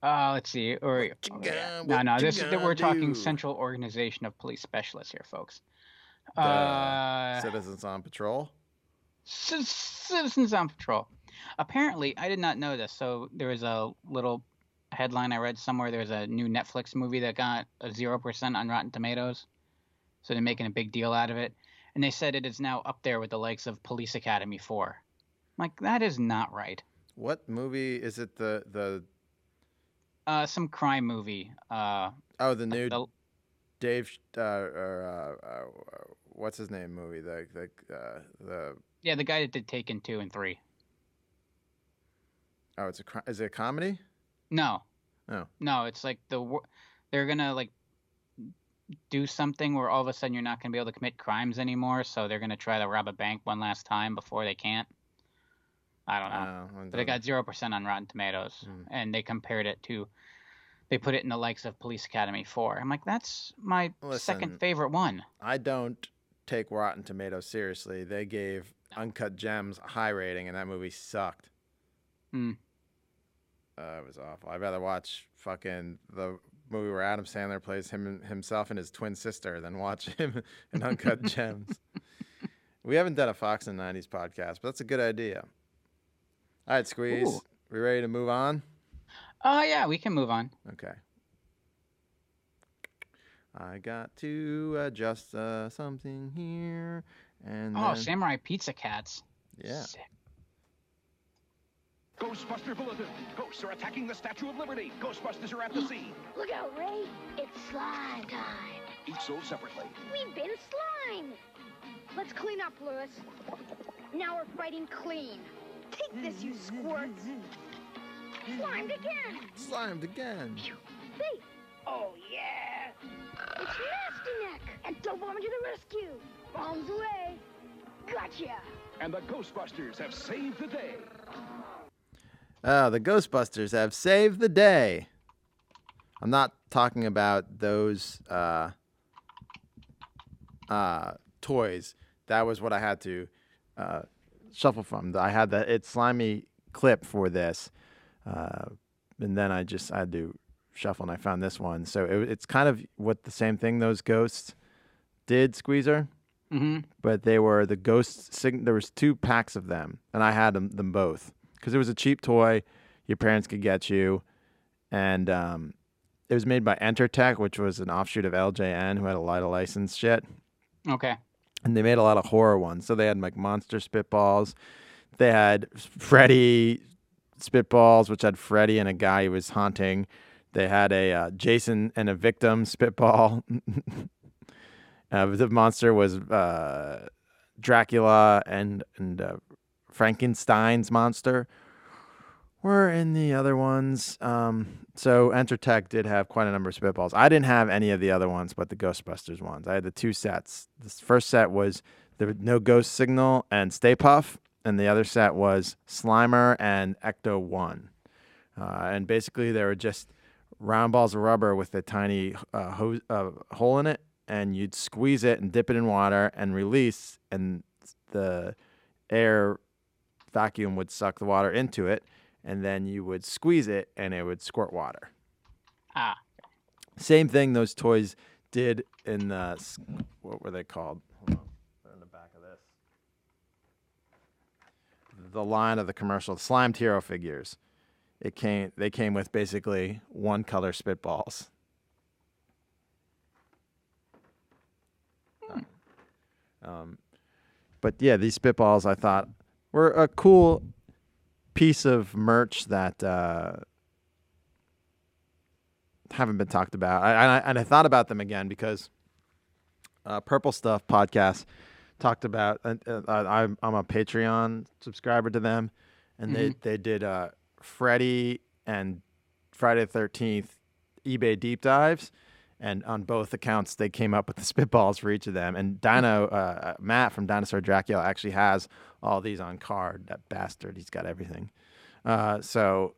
uh, let's see. Or you got? no, no. This is we're talking? Central Organization of Police Specialists here, folks. Uh, Citizens on Patrol. C- Citizens on Patrol. Apparently, I did not know this. So there was a little headline I read somewhere. There's a new Netflix movie that got a zero percent on Rotten Tomatoes. So they're making a big deal out of it, and they said it is now up there with the likes of Police Academy 4. I'm like that is not right. What movie is it? The the Uh, some crime movie. Uh, oh the new the- Dave. Uh, or, uh, uh, what's his name movie? The the uh, the Yeah, the guy that did Taken two and three. oh, it's a is it a comedy? No. Oh. No, it's like the they're gonna like do something where all of a sudden you're not gonna be able to commit crimes anymore, so they're gonna try to rob a bank one last time before they can't. I don't know. Oh, But it got zero percent on Rotten Tomatoes, Hmm. and they compared it to. They put it in the likes of Police Academy four. I'm like, that's my Listen. second favorite one. I don't take Rotten Tomatoes seriously. They gave Uncut Gems a high rating, and that movie sucked. Hmm. Uh, it was awful. I'd rather watch fucking the movie where Adam Sandler plays him himself and his twin sister than watch him in Uncut Gems. We haven't done a Fox and 90s podcast, but that's a good idea. All right, Squeeze. Ooh. We ready to move on? Oh yeah, we can move on. Okay. I got to adjust uh, something here, and Oh, then- Samurai Pizza Cats. yeah. Sick. Ghostbuster Bulletin. Ghosts are attacking the Statue of Liberty. Ghostbusters are at the scene. Look out, Ray. It's slime time. Each sold separately. We've been slimed. Let's clean up, Lewis. Now we're fighting clean. Take this, you squirts. Slimed again. Slimed again. See? Oh, yeah. It's Nasty Neck. Ecto Bomber to the rescue. Bombs away. Gotcha. And the Ghostbusters have saved the day. Oh, the Ghostbusters have saved the day. I'm not talking about those uh, uh, toys. That was what I had to uh, shuffle from. I had the it's slimy clip for this, uh, and then I just I had to shuffle, and I found this one. So it, it's kind of what the same thing those ghosts did, Squeezer Mm-hmm. but they were the ghost sig- there was two packs of them and i had them, them both because it was a cheap toy your parents could get you and um, it was made by entertech which was an offshoot of ljn who had a lot of licensed shit Okay. And they made a lot of horror ones. So they had like monster spitballs. They had freddy spitballs which had freddy and a guy who was haunting. They had a uh, jason and a victim spitball. Uh, the monster was uh, Dracula and and uh, Frankenstein's monster were in the other ones. Um, so Entertech did have quite a number of spitballs. I didn't have any of the other ones, but the Ghostbusters ones. I had the two sets. The first set was the No Ghost Signal and Stay Puft, and the other set was Slimer and Ecto One. Uh, and basically, they were just round balls of rubber with a tiny uh, uh, hole in it, and you'd squeeze it and dip it in water and release, and the air vacuum would suck the water into it, and then you would squeeze it and it would squirt water. Ah. Same thing those toys did in the what were they called? Hold on, they're in the back of this. The line of the commercial, the slimed hero figures. It came. They came with basically one color spitballs. Um, but yeah, these spitballs I thought were a cool piece of merch that uh, haven't been talked about. I, and, I, and I thought about them again because uh, Purple Stuff podcast talked about. Uh, I'm I'm a Patreon subscriber to them, and they they did uh, Freddy and Friday the Thirteenth eBay deep dives. And on both accounts, they came up with the spitballs for each of them. And Dino, uh, Matt from Dinosaur Dracula actually has all these on card. That bastard, he's got everything. Uh, so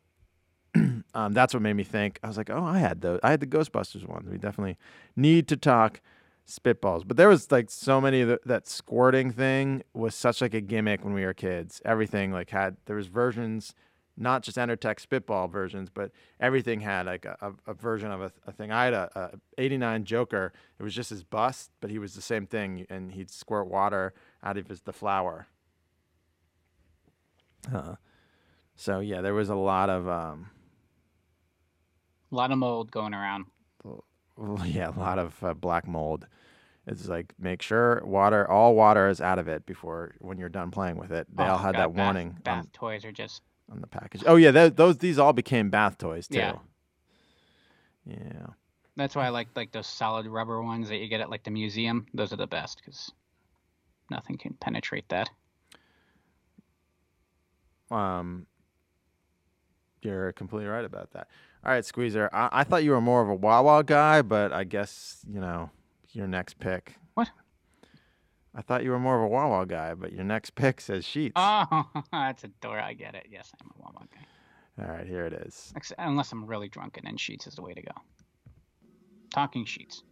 um, that's what made me think. I was like, oh, I had those. I had the Ghostbusters ones. We definitely need to talk spitballs. But there was like so many the, that squirting thing was such like a gimmick when we were kids. Everything like had there was versions, not just Entertech spitball versions, but everything had like a, a, a version of a, a thing. I had a, a 89 Joker. It was just his bust, but he was the same thing, and he'd squirt water out of his the flower. Uh, so yeah, there was a lot of um, A lot of mold going around. yeah, a lot of uh, black mold. It's like make sure water, all water is out of it before when you're done playing with it. They Oh, all had God, that bath- warning Bath on, toys are just on the package. Oh yeah, th- those these all became bath toys too. Yeah. Yeah. That's why I like like those solid rubber ones that you get at like the museum. Those are the best because Nothing can penetrate that. Um, you're completely right about that. All right, Squeezer. I, I thought you were more of a Wawa guy, but I guess you know your next pick. What? I thought you were more of a Wawa guy, but your next pick says Sheets. Oh, that's a door. I get it. Yes, I'm a Wawa guy. All right, here it is. Unless I'm really drunk, and then Sheetz is the way to go. Talking Sheets.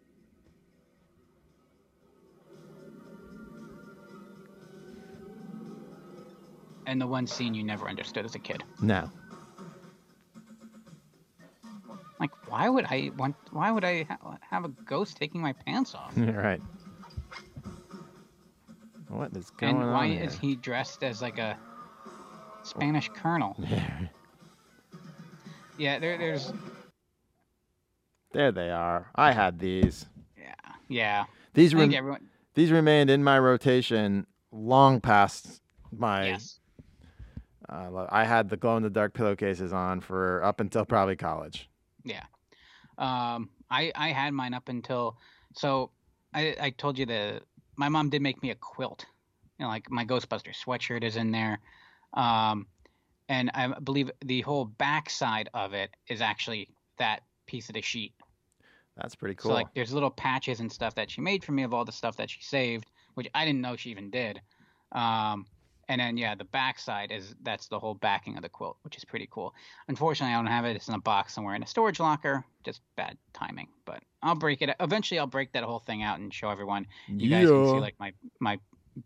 And the one scene you never understood as a kid. No. Like, why would I want? Why would I ha- have a ghost taking my pants off? You're right. What is going and why on? is he dressed as like a Spanish colonel? Yeah, there, there's there they are. I had these. yeah, yeah. These rem- everyone. these remained in my rotation long past my. Yes. Uh, I had the glow in the dark pillowcases on for up until probably college. Yeah. Um, I I had mine up until so I I told you the my mom did make me a quilt. You know, like my Ghostbuster sweatshirt is in there. Um, and I believe the whole backside of it is actually that piece of the sheet. That's pretty cool. So like there's little patches and stuff that she made for me of all the stuff that she saved, which I didn't know she even did. Um, and then yeah, the backside is that's the whole backing of the quilt, which is pretty cool. Unfortunately, I don't have it. It's in a box somewhere in a storage locker. Just bad timing, but I'll break it. Eventually, I'll break that whole thing out and show everyone. You guys can see like my my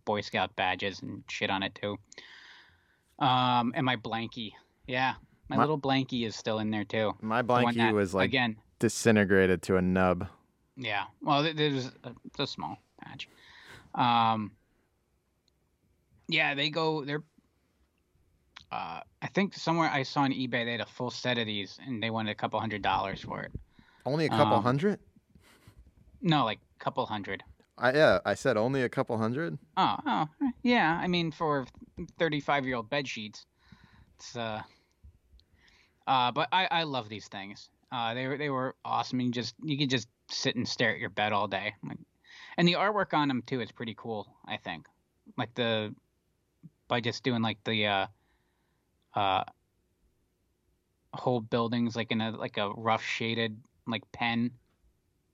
Boy Scout badges and shit on it too. Um, and my blankie, yeah, my, My- little blankie is still in there too. my blankie that- was like again, disintegrated to a nub. yeah. Well, th- there's a, it's a small patch. Um. Yeah, they go. They're. Uh, I think somewhere I saw on eBay they had a full set of these, and they wanted a couple hundred dollars for it. Only a couple Um, hundred? No, like a couple hundred. I, yeah, I said only a couple hundred. Oh, oh, yeah. I mean, for thirty-five-year-old bed sheets, it's uh. Uh, but I I love these things. Uh, they were they were awesome. You just you could just sit and stare at your bed all day. Like, and the artwork on them too is pretty cool. I think, like the by just doing like the uh uh whole buildings like in a like a rough shaded like pen,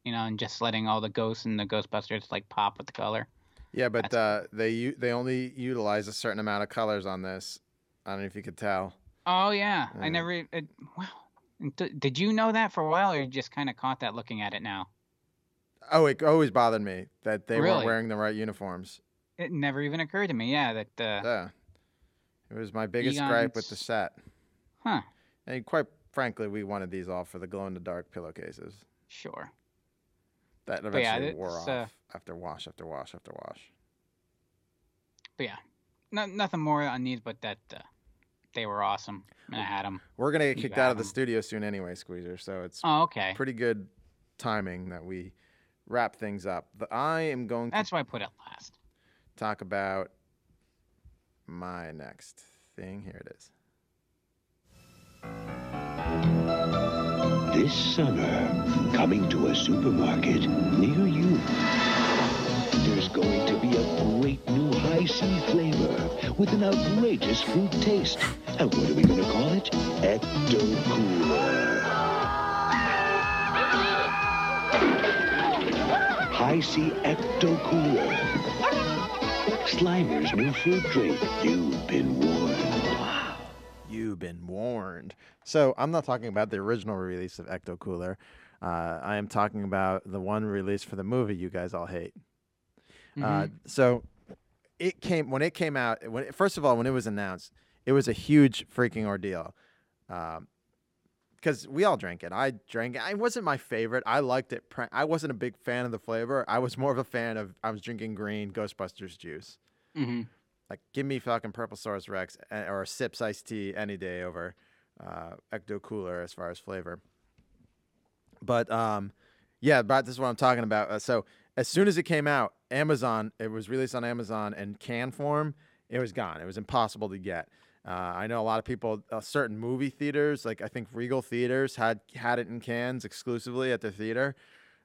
you know, and just letting all the ghosts and the Ghostbusters like pop with the color. Yeah, but That's uh, they u- they only utilize a certain amount of colors on this. I don't know if you could tell. Oh yeah, I never. It, wow. D- Did you know that for a while, or you just kind of caught that looking at it now? Oh, it always bothered me that they weren't wearing the right uniforms. It never even occurred to me. Yeah, that. Uh, Yeah, it was my biggest gripe with the set. huh. And quite frankly, we wanted these all for the glow in the dark pillowcases. Sure. That But yeah, eventually wore off uh, after wash after wash after wash. But yeah, no, nothing more on these, but that uh, they were awesome, and I had them. We're gonna get kicked out of have the studio soon anyway, Squeezer. So it's Oh, okay. pretty good timing that we wrap things up. The, I am going to That's why I put it last. Talk about my next thing. Here it is. This summer, coming to a supermarket near you. There's going to be a great new Hi-C flavor with an outrageous fruit taste. And what are we going to call it? Ecto Cooler. Hi-C Ecto Cooler. Slimer's new fruit drink. You've been warned. You've been warned. So I'm not talking about the original release of Ecto Cooler. Uh, I am talking about the one released for the movie you guys all hate. Uh, so it came when it came out. When it- first of all, when it was announced, it was a huge freaking ordeal. Because we all drank it. I drank it. It wasn't my favorite. I liked it. I wasn't a big fan of the flavor. I was more of a fan of. I was drinking green Ghostbusters juice. hmm Like, give me fucking Purple Saurus Rex uh, or Sips iced tea any day over uh, Ecto Cooler as far as flavor. But um, yeah, but this is what I'm talking about. Uh, so as soon as it came out, Amazon, it was released on Amazon in can form. It was gone. It was impossible to get. Uh, I know a lot of people, uh, certain movie theaters, like I think Regal theaters, had had it in cans exclusively at their theater.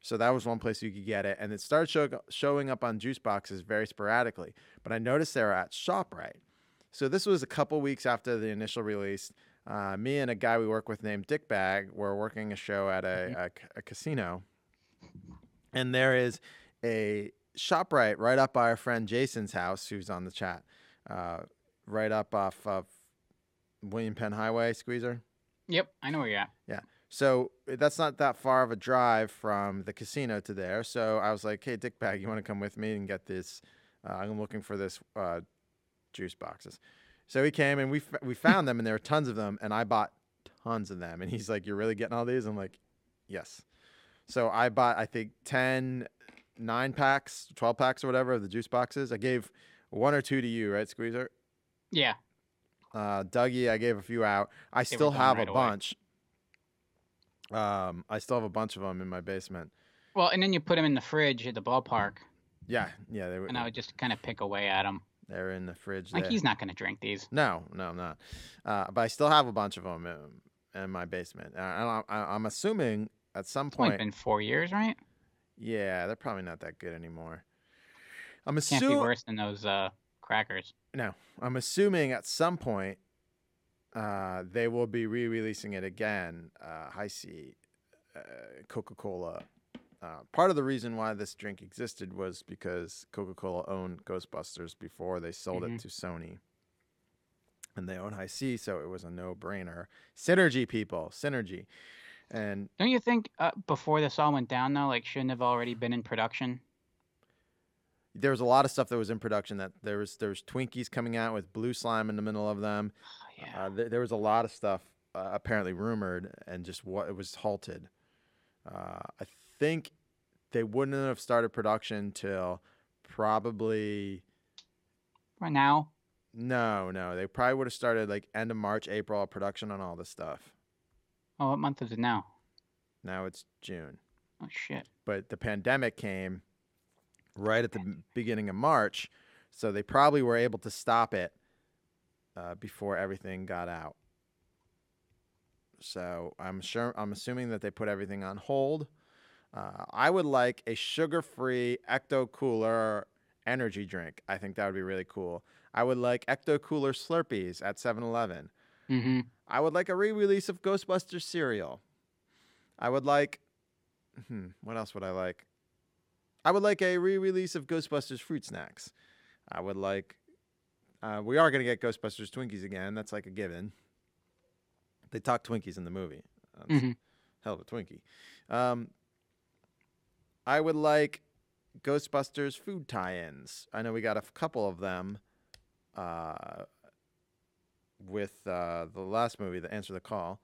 So that was one place you could get it, and it started show, showing up on juice boxes very sporadically. But I noticed they were at Shoprite. So this was a couple weeks after the initial release. Uh, me and a guy we work with named Dick Bag were working a show at a, a a casino, and there is a Shoprite right up by our friend Jason's house, who's on the chat, uh, right up off of William Penn Highway, Squeezer. Yep, I know where you're at. Yeah. So that's not that far of a drive from the casino to there. So I was like, "Hey, Dick Bag, you want to come with me and get this? Uh, I'm looking for this uh, juice boxes." So he came and we f- we found them and there were tons of them and I bought tons of them and he's like, "You're really getting all these?" I'm like, "Yes." So I bought I think 10 nine packs, 12 packs or whatever of the juice boxes. I gave one or two to you, right, Squeezer? Yeah. Uh, Dougie, I gave a few out. I were still have right a away. bunch. Um, I still have a bunch of them in my basement. Well, and then you put them in the fridge at the ballpark, Yeah, yeah, they were. and I would just kind of pick away at them. They're in the fridge. Like there. he's not going to drink these. No, no, I'm not. Uh, but I still have a bunch of them in, in my basement. And I, I, I'm assuming at some It's only point. been four years, right? Yeah, they're probably not that good anymore. I'm Can't be assuming. worse than those uh, crackers. No, I'm assuming at some point uh, they will be re-releasing it again. Uh, Hi-C, uh, Coca-Cola. Uh, part of the reason why this drink existed was because Coca-Cola owned Ghostbusters before they sold Mhm. it to Sony, and they own Hi-C, so it was a no-brainer. Synergy, people, synergy, and Don't you think uh, before this all went down though, like shouldn't have already been in production? There was a lot of stuff that was in production. That there was there was Twinkies coming out with blue slime in the middle of them. Oh, yeah. Uh, there, there was a lot of stuff uh, apparently rumored, and just what it was halted. Uh, I think they wouldn't have started production till probably right now. no, no. They probably would have started like end of March, April production on all this stuff. Oh, what month is it now? Now it's June, Oh shit. but the pandemic came right at the beginning of March, so they probably were able to stop it uh, before everything got out. So I'm sure I'm assuming that they put everything on hold. Uh, I would like a sugar-free Ecto Cooler energy drink. I think that would be really cool. I would like Ecto Cooler Slurpees at 7-Eleven. Mm-hmm. I would like a re-release of Ghostbusters cereal. I would like, hmm, what else would I like? I would like a re-release of Ghostbusters fruit snacks. I would like. Uh, we are gonna get Ghostbusters Twinkies again. That's like a given. They talk Twinkies in the movie. That's Mhm. Hell of a Twinkie. Um, I would like Ghostbusters food tie-ins. I know we got a couple of them. Uh, with uh, the last movie, The Answer the Call,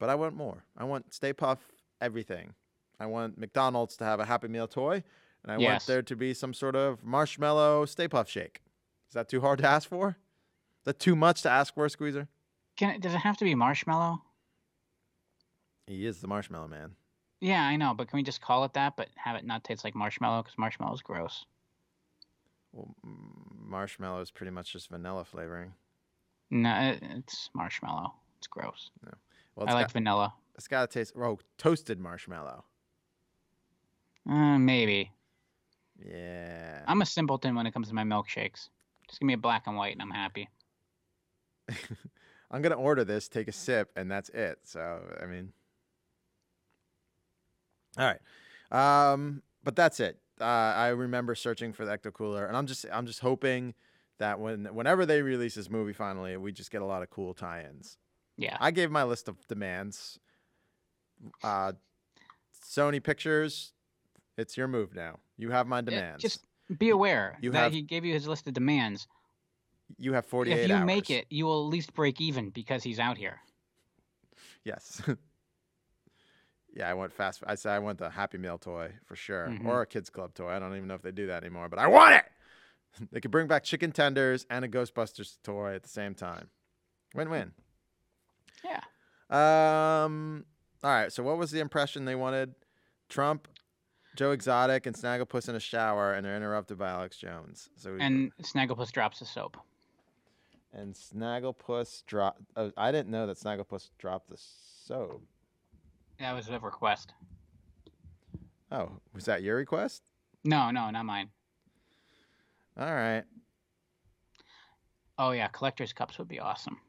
but I want more. I want Stay Puft everything. I want McDonald's to have a Happy Meal toy, and I want there to be some sort of marshmallow Stay Puft shake. Is that too hard to ask for? Is that too much to ask for, Squeezer? Can it, does it have to be marshmallow? He is the Marshmallow Man. Yeah, I know, but can we just call it that, but have it not taste like marshmallow? Because marshmallow's gross. Well, marshmallow is pretty much just vanilla flavoring. No, it, it's marshmallow. It's gross. Well, I it's like got, vanilla. it's got to taste. Oh, toasted marshmallow. Uh, maybe. Yeah. I'm a simpleton when it comes to my milkshakes. Just give me a black and white, and I'm happy. I'm gonna order this, take a sip, and that's it. So I mean, all right, um, but that's it. Uh, I remember searching for the Ecto Cooler, and I'm just I'm just hoping that when whenever they release this movie finally, we just get a lot of cool tie-ins. Yeah. I gave my list of demands. Uh, Sony Pictures, it's your move now. You have my demands. Just be aware You that have- he gave you his list of demands. you have 48 If you hours. make it, you will at least break even because he's out here. Yes. yeah, I want fast. I said I want the Happy Meal toy for sure, Mhm. or a Kids Club toy. I don't even know if they do that anymore, but I want it. they could bring back chicken tenders and a Ghostbusters toy at the same time. Win-win. Yeah. Um. All right. So, what was the impression they wanted? Trump, Joe Exotic, and Snagglepuss in a shower, and they're interrupted by Alex Jones. So, we- And Snagglepuss drops the soap. and Snagglepuss drop. Oh, uh, I didn't know that Snagglepuss dropped the soap. That was a request. Oh, was that your request? No, no, not mine. All right. Oh yeah, collector's cups would be awesome.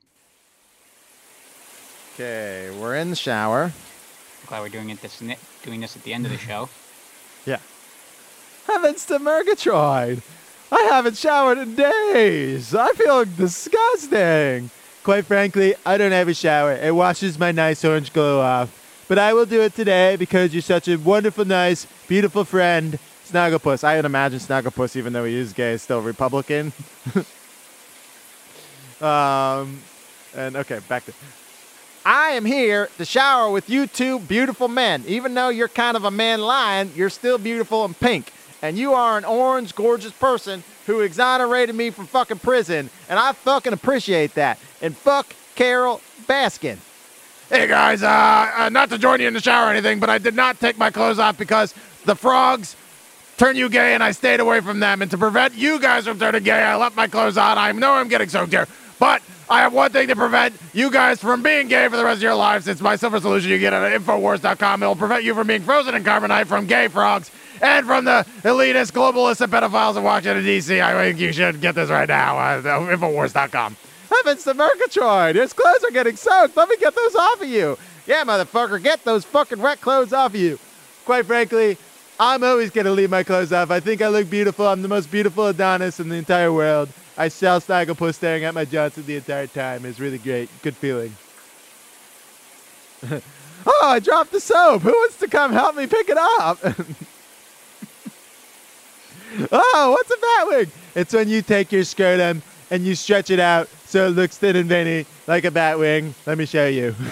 Okay, we're in the shower. Glad we're doing it this doing this at the end of the show. Yeah. Heavens to Murgatroyd! I haven't showered in days. I feel disgusting. Quite frankly, I don't have a shower. It washes my nice orange glow off. But I will do it today because you're such a wonderful, nice, beautiful friend, Snagglepuss. I would imagine Snagglepuss, even though he is gay, is still Republican. um, and okay, back to. I am here to shower with you two beautiful men. Even though you're kind of a man lion, you're still beautiful and pink. And you are an orange, gorgeous person who exonerated me from fucking prison. And I fucking appreciate that. And fuck Carole Baskin. Hey guys, uh, uh, not to join you in the shower or anything, but I did not take my clothes off because the frogs turn you gay and I stayed away from them. And to prevent you guys from turning gay, I left my clothes on. I know I'm getting soaked here, but I have one thing to prevent you guys from being gay for the rest of your lives. It's my silver solution you get at Infowars.com. It will prevent you from being frozen in carbonite from gay frogs and from the elitist, globalists, and pedophiles in Washington, D.C. I think you should get this right now. Uh, Infowars.com. Heavens to Murgatroyd! His clothes are getting soaked. Let me get those off of you. Yeah, motherfucker, get those fucking wet clothes off of you. Quite frankly, I'm always gonna leave my clothes off. I think I look beautiful. I'm the most beautiful Adonis in the entire world. I shall Snagglepuss staring at my Johnson the entire time. It's really great. Good feeling. oh, I dropped the soap. Who wants to come help me pick it up? oh, what's a batwing? It's when you take your scrotum and you stretch it out so it looks thin and veiny like a bat wing. Let me show you.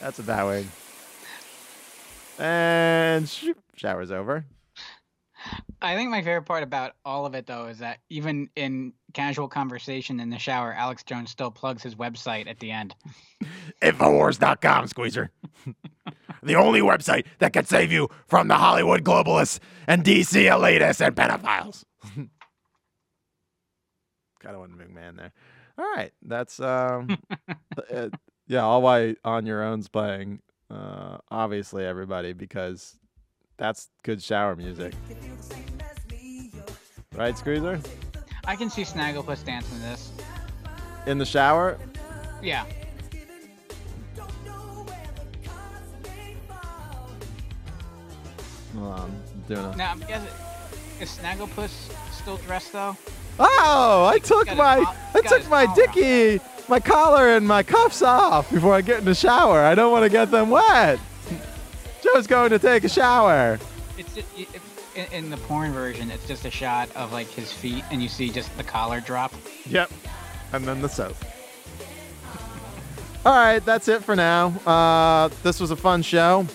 That's a bat wing. And sh- shower's over. I think my favorite part about all of it, though, is that even in casual conversation in the shower, Alex Jones still plugs his website at the end. Infowars.com, Squeezer. the only website that can save you from the Hollywood globalists and DC elitists and pedophiles. kind of want man there. All right, that's um, uh, yeah. All why on your own's playing. Uh, obviously, everybody because that's good shower music, right, Squeezer? I can see Snagglepuss dancing this. In the shower, Yeah. Hold on, I'm doing a. Now, I'm guessing, is Snagglepuss still dressed, though? Oh, I took my his I col- he's got took my collar on. dicky, my collar and my cuffs off before I get in the shower. I don't want to get them wet. Joe's going to take a shower. It's just, it, it- in, in the porn version, it's just a shot of like his feet, and you see just the collar drop. Yep. And then the soap. All right, that's it for now. Uh, this was a fun show.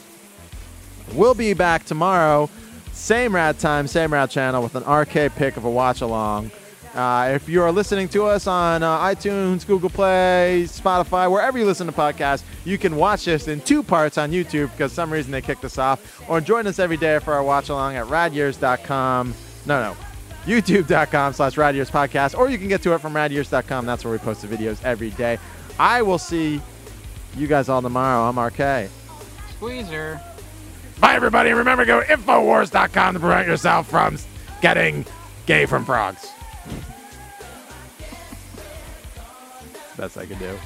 We'll be back tomorrow, same rad time, same rad channel, with an arcade pick of a watch along. Uh, if you are listening to us on uh, iTunes, Google Play, Spotify, wherever you listen to podcasts, you can watch this in two parts on YouTube because some reason they kicked us off. Or join us every day for our watch along at radyears.com. No, no, youtube.com slash radyears podcast. Or you can get to it from radyears.com. That's where we post the videos every day. I will see you guys all tomorrow. I'm RK. Squeezer. Bye, everybody. Remember, go Infowars.com to prevent yourself from getting gay from frogs. Best I could do.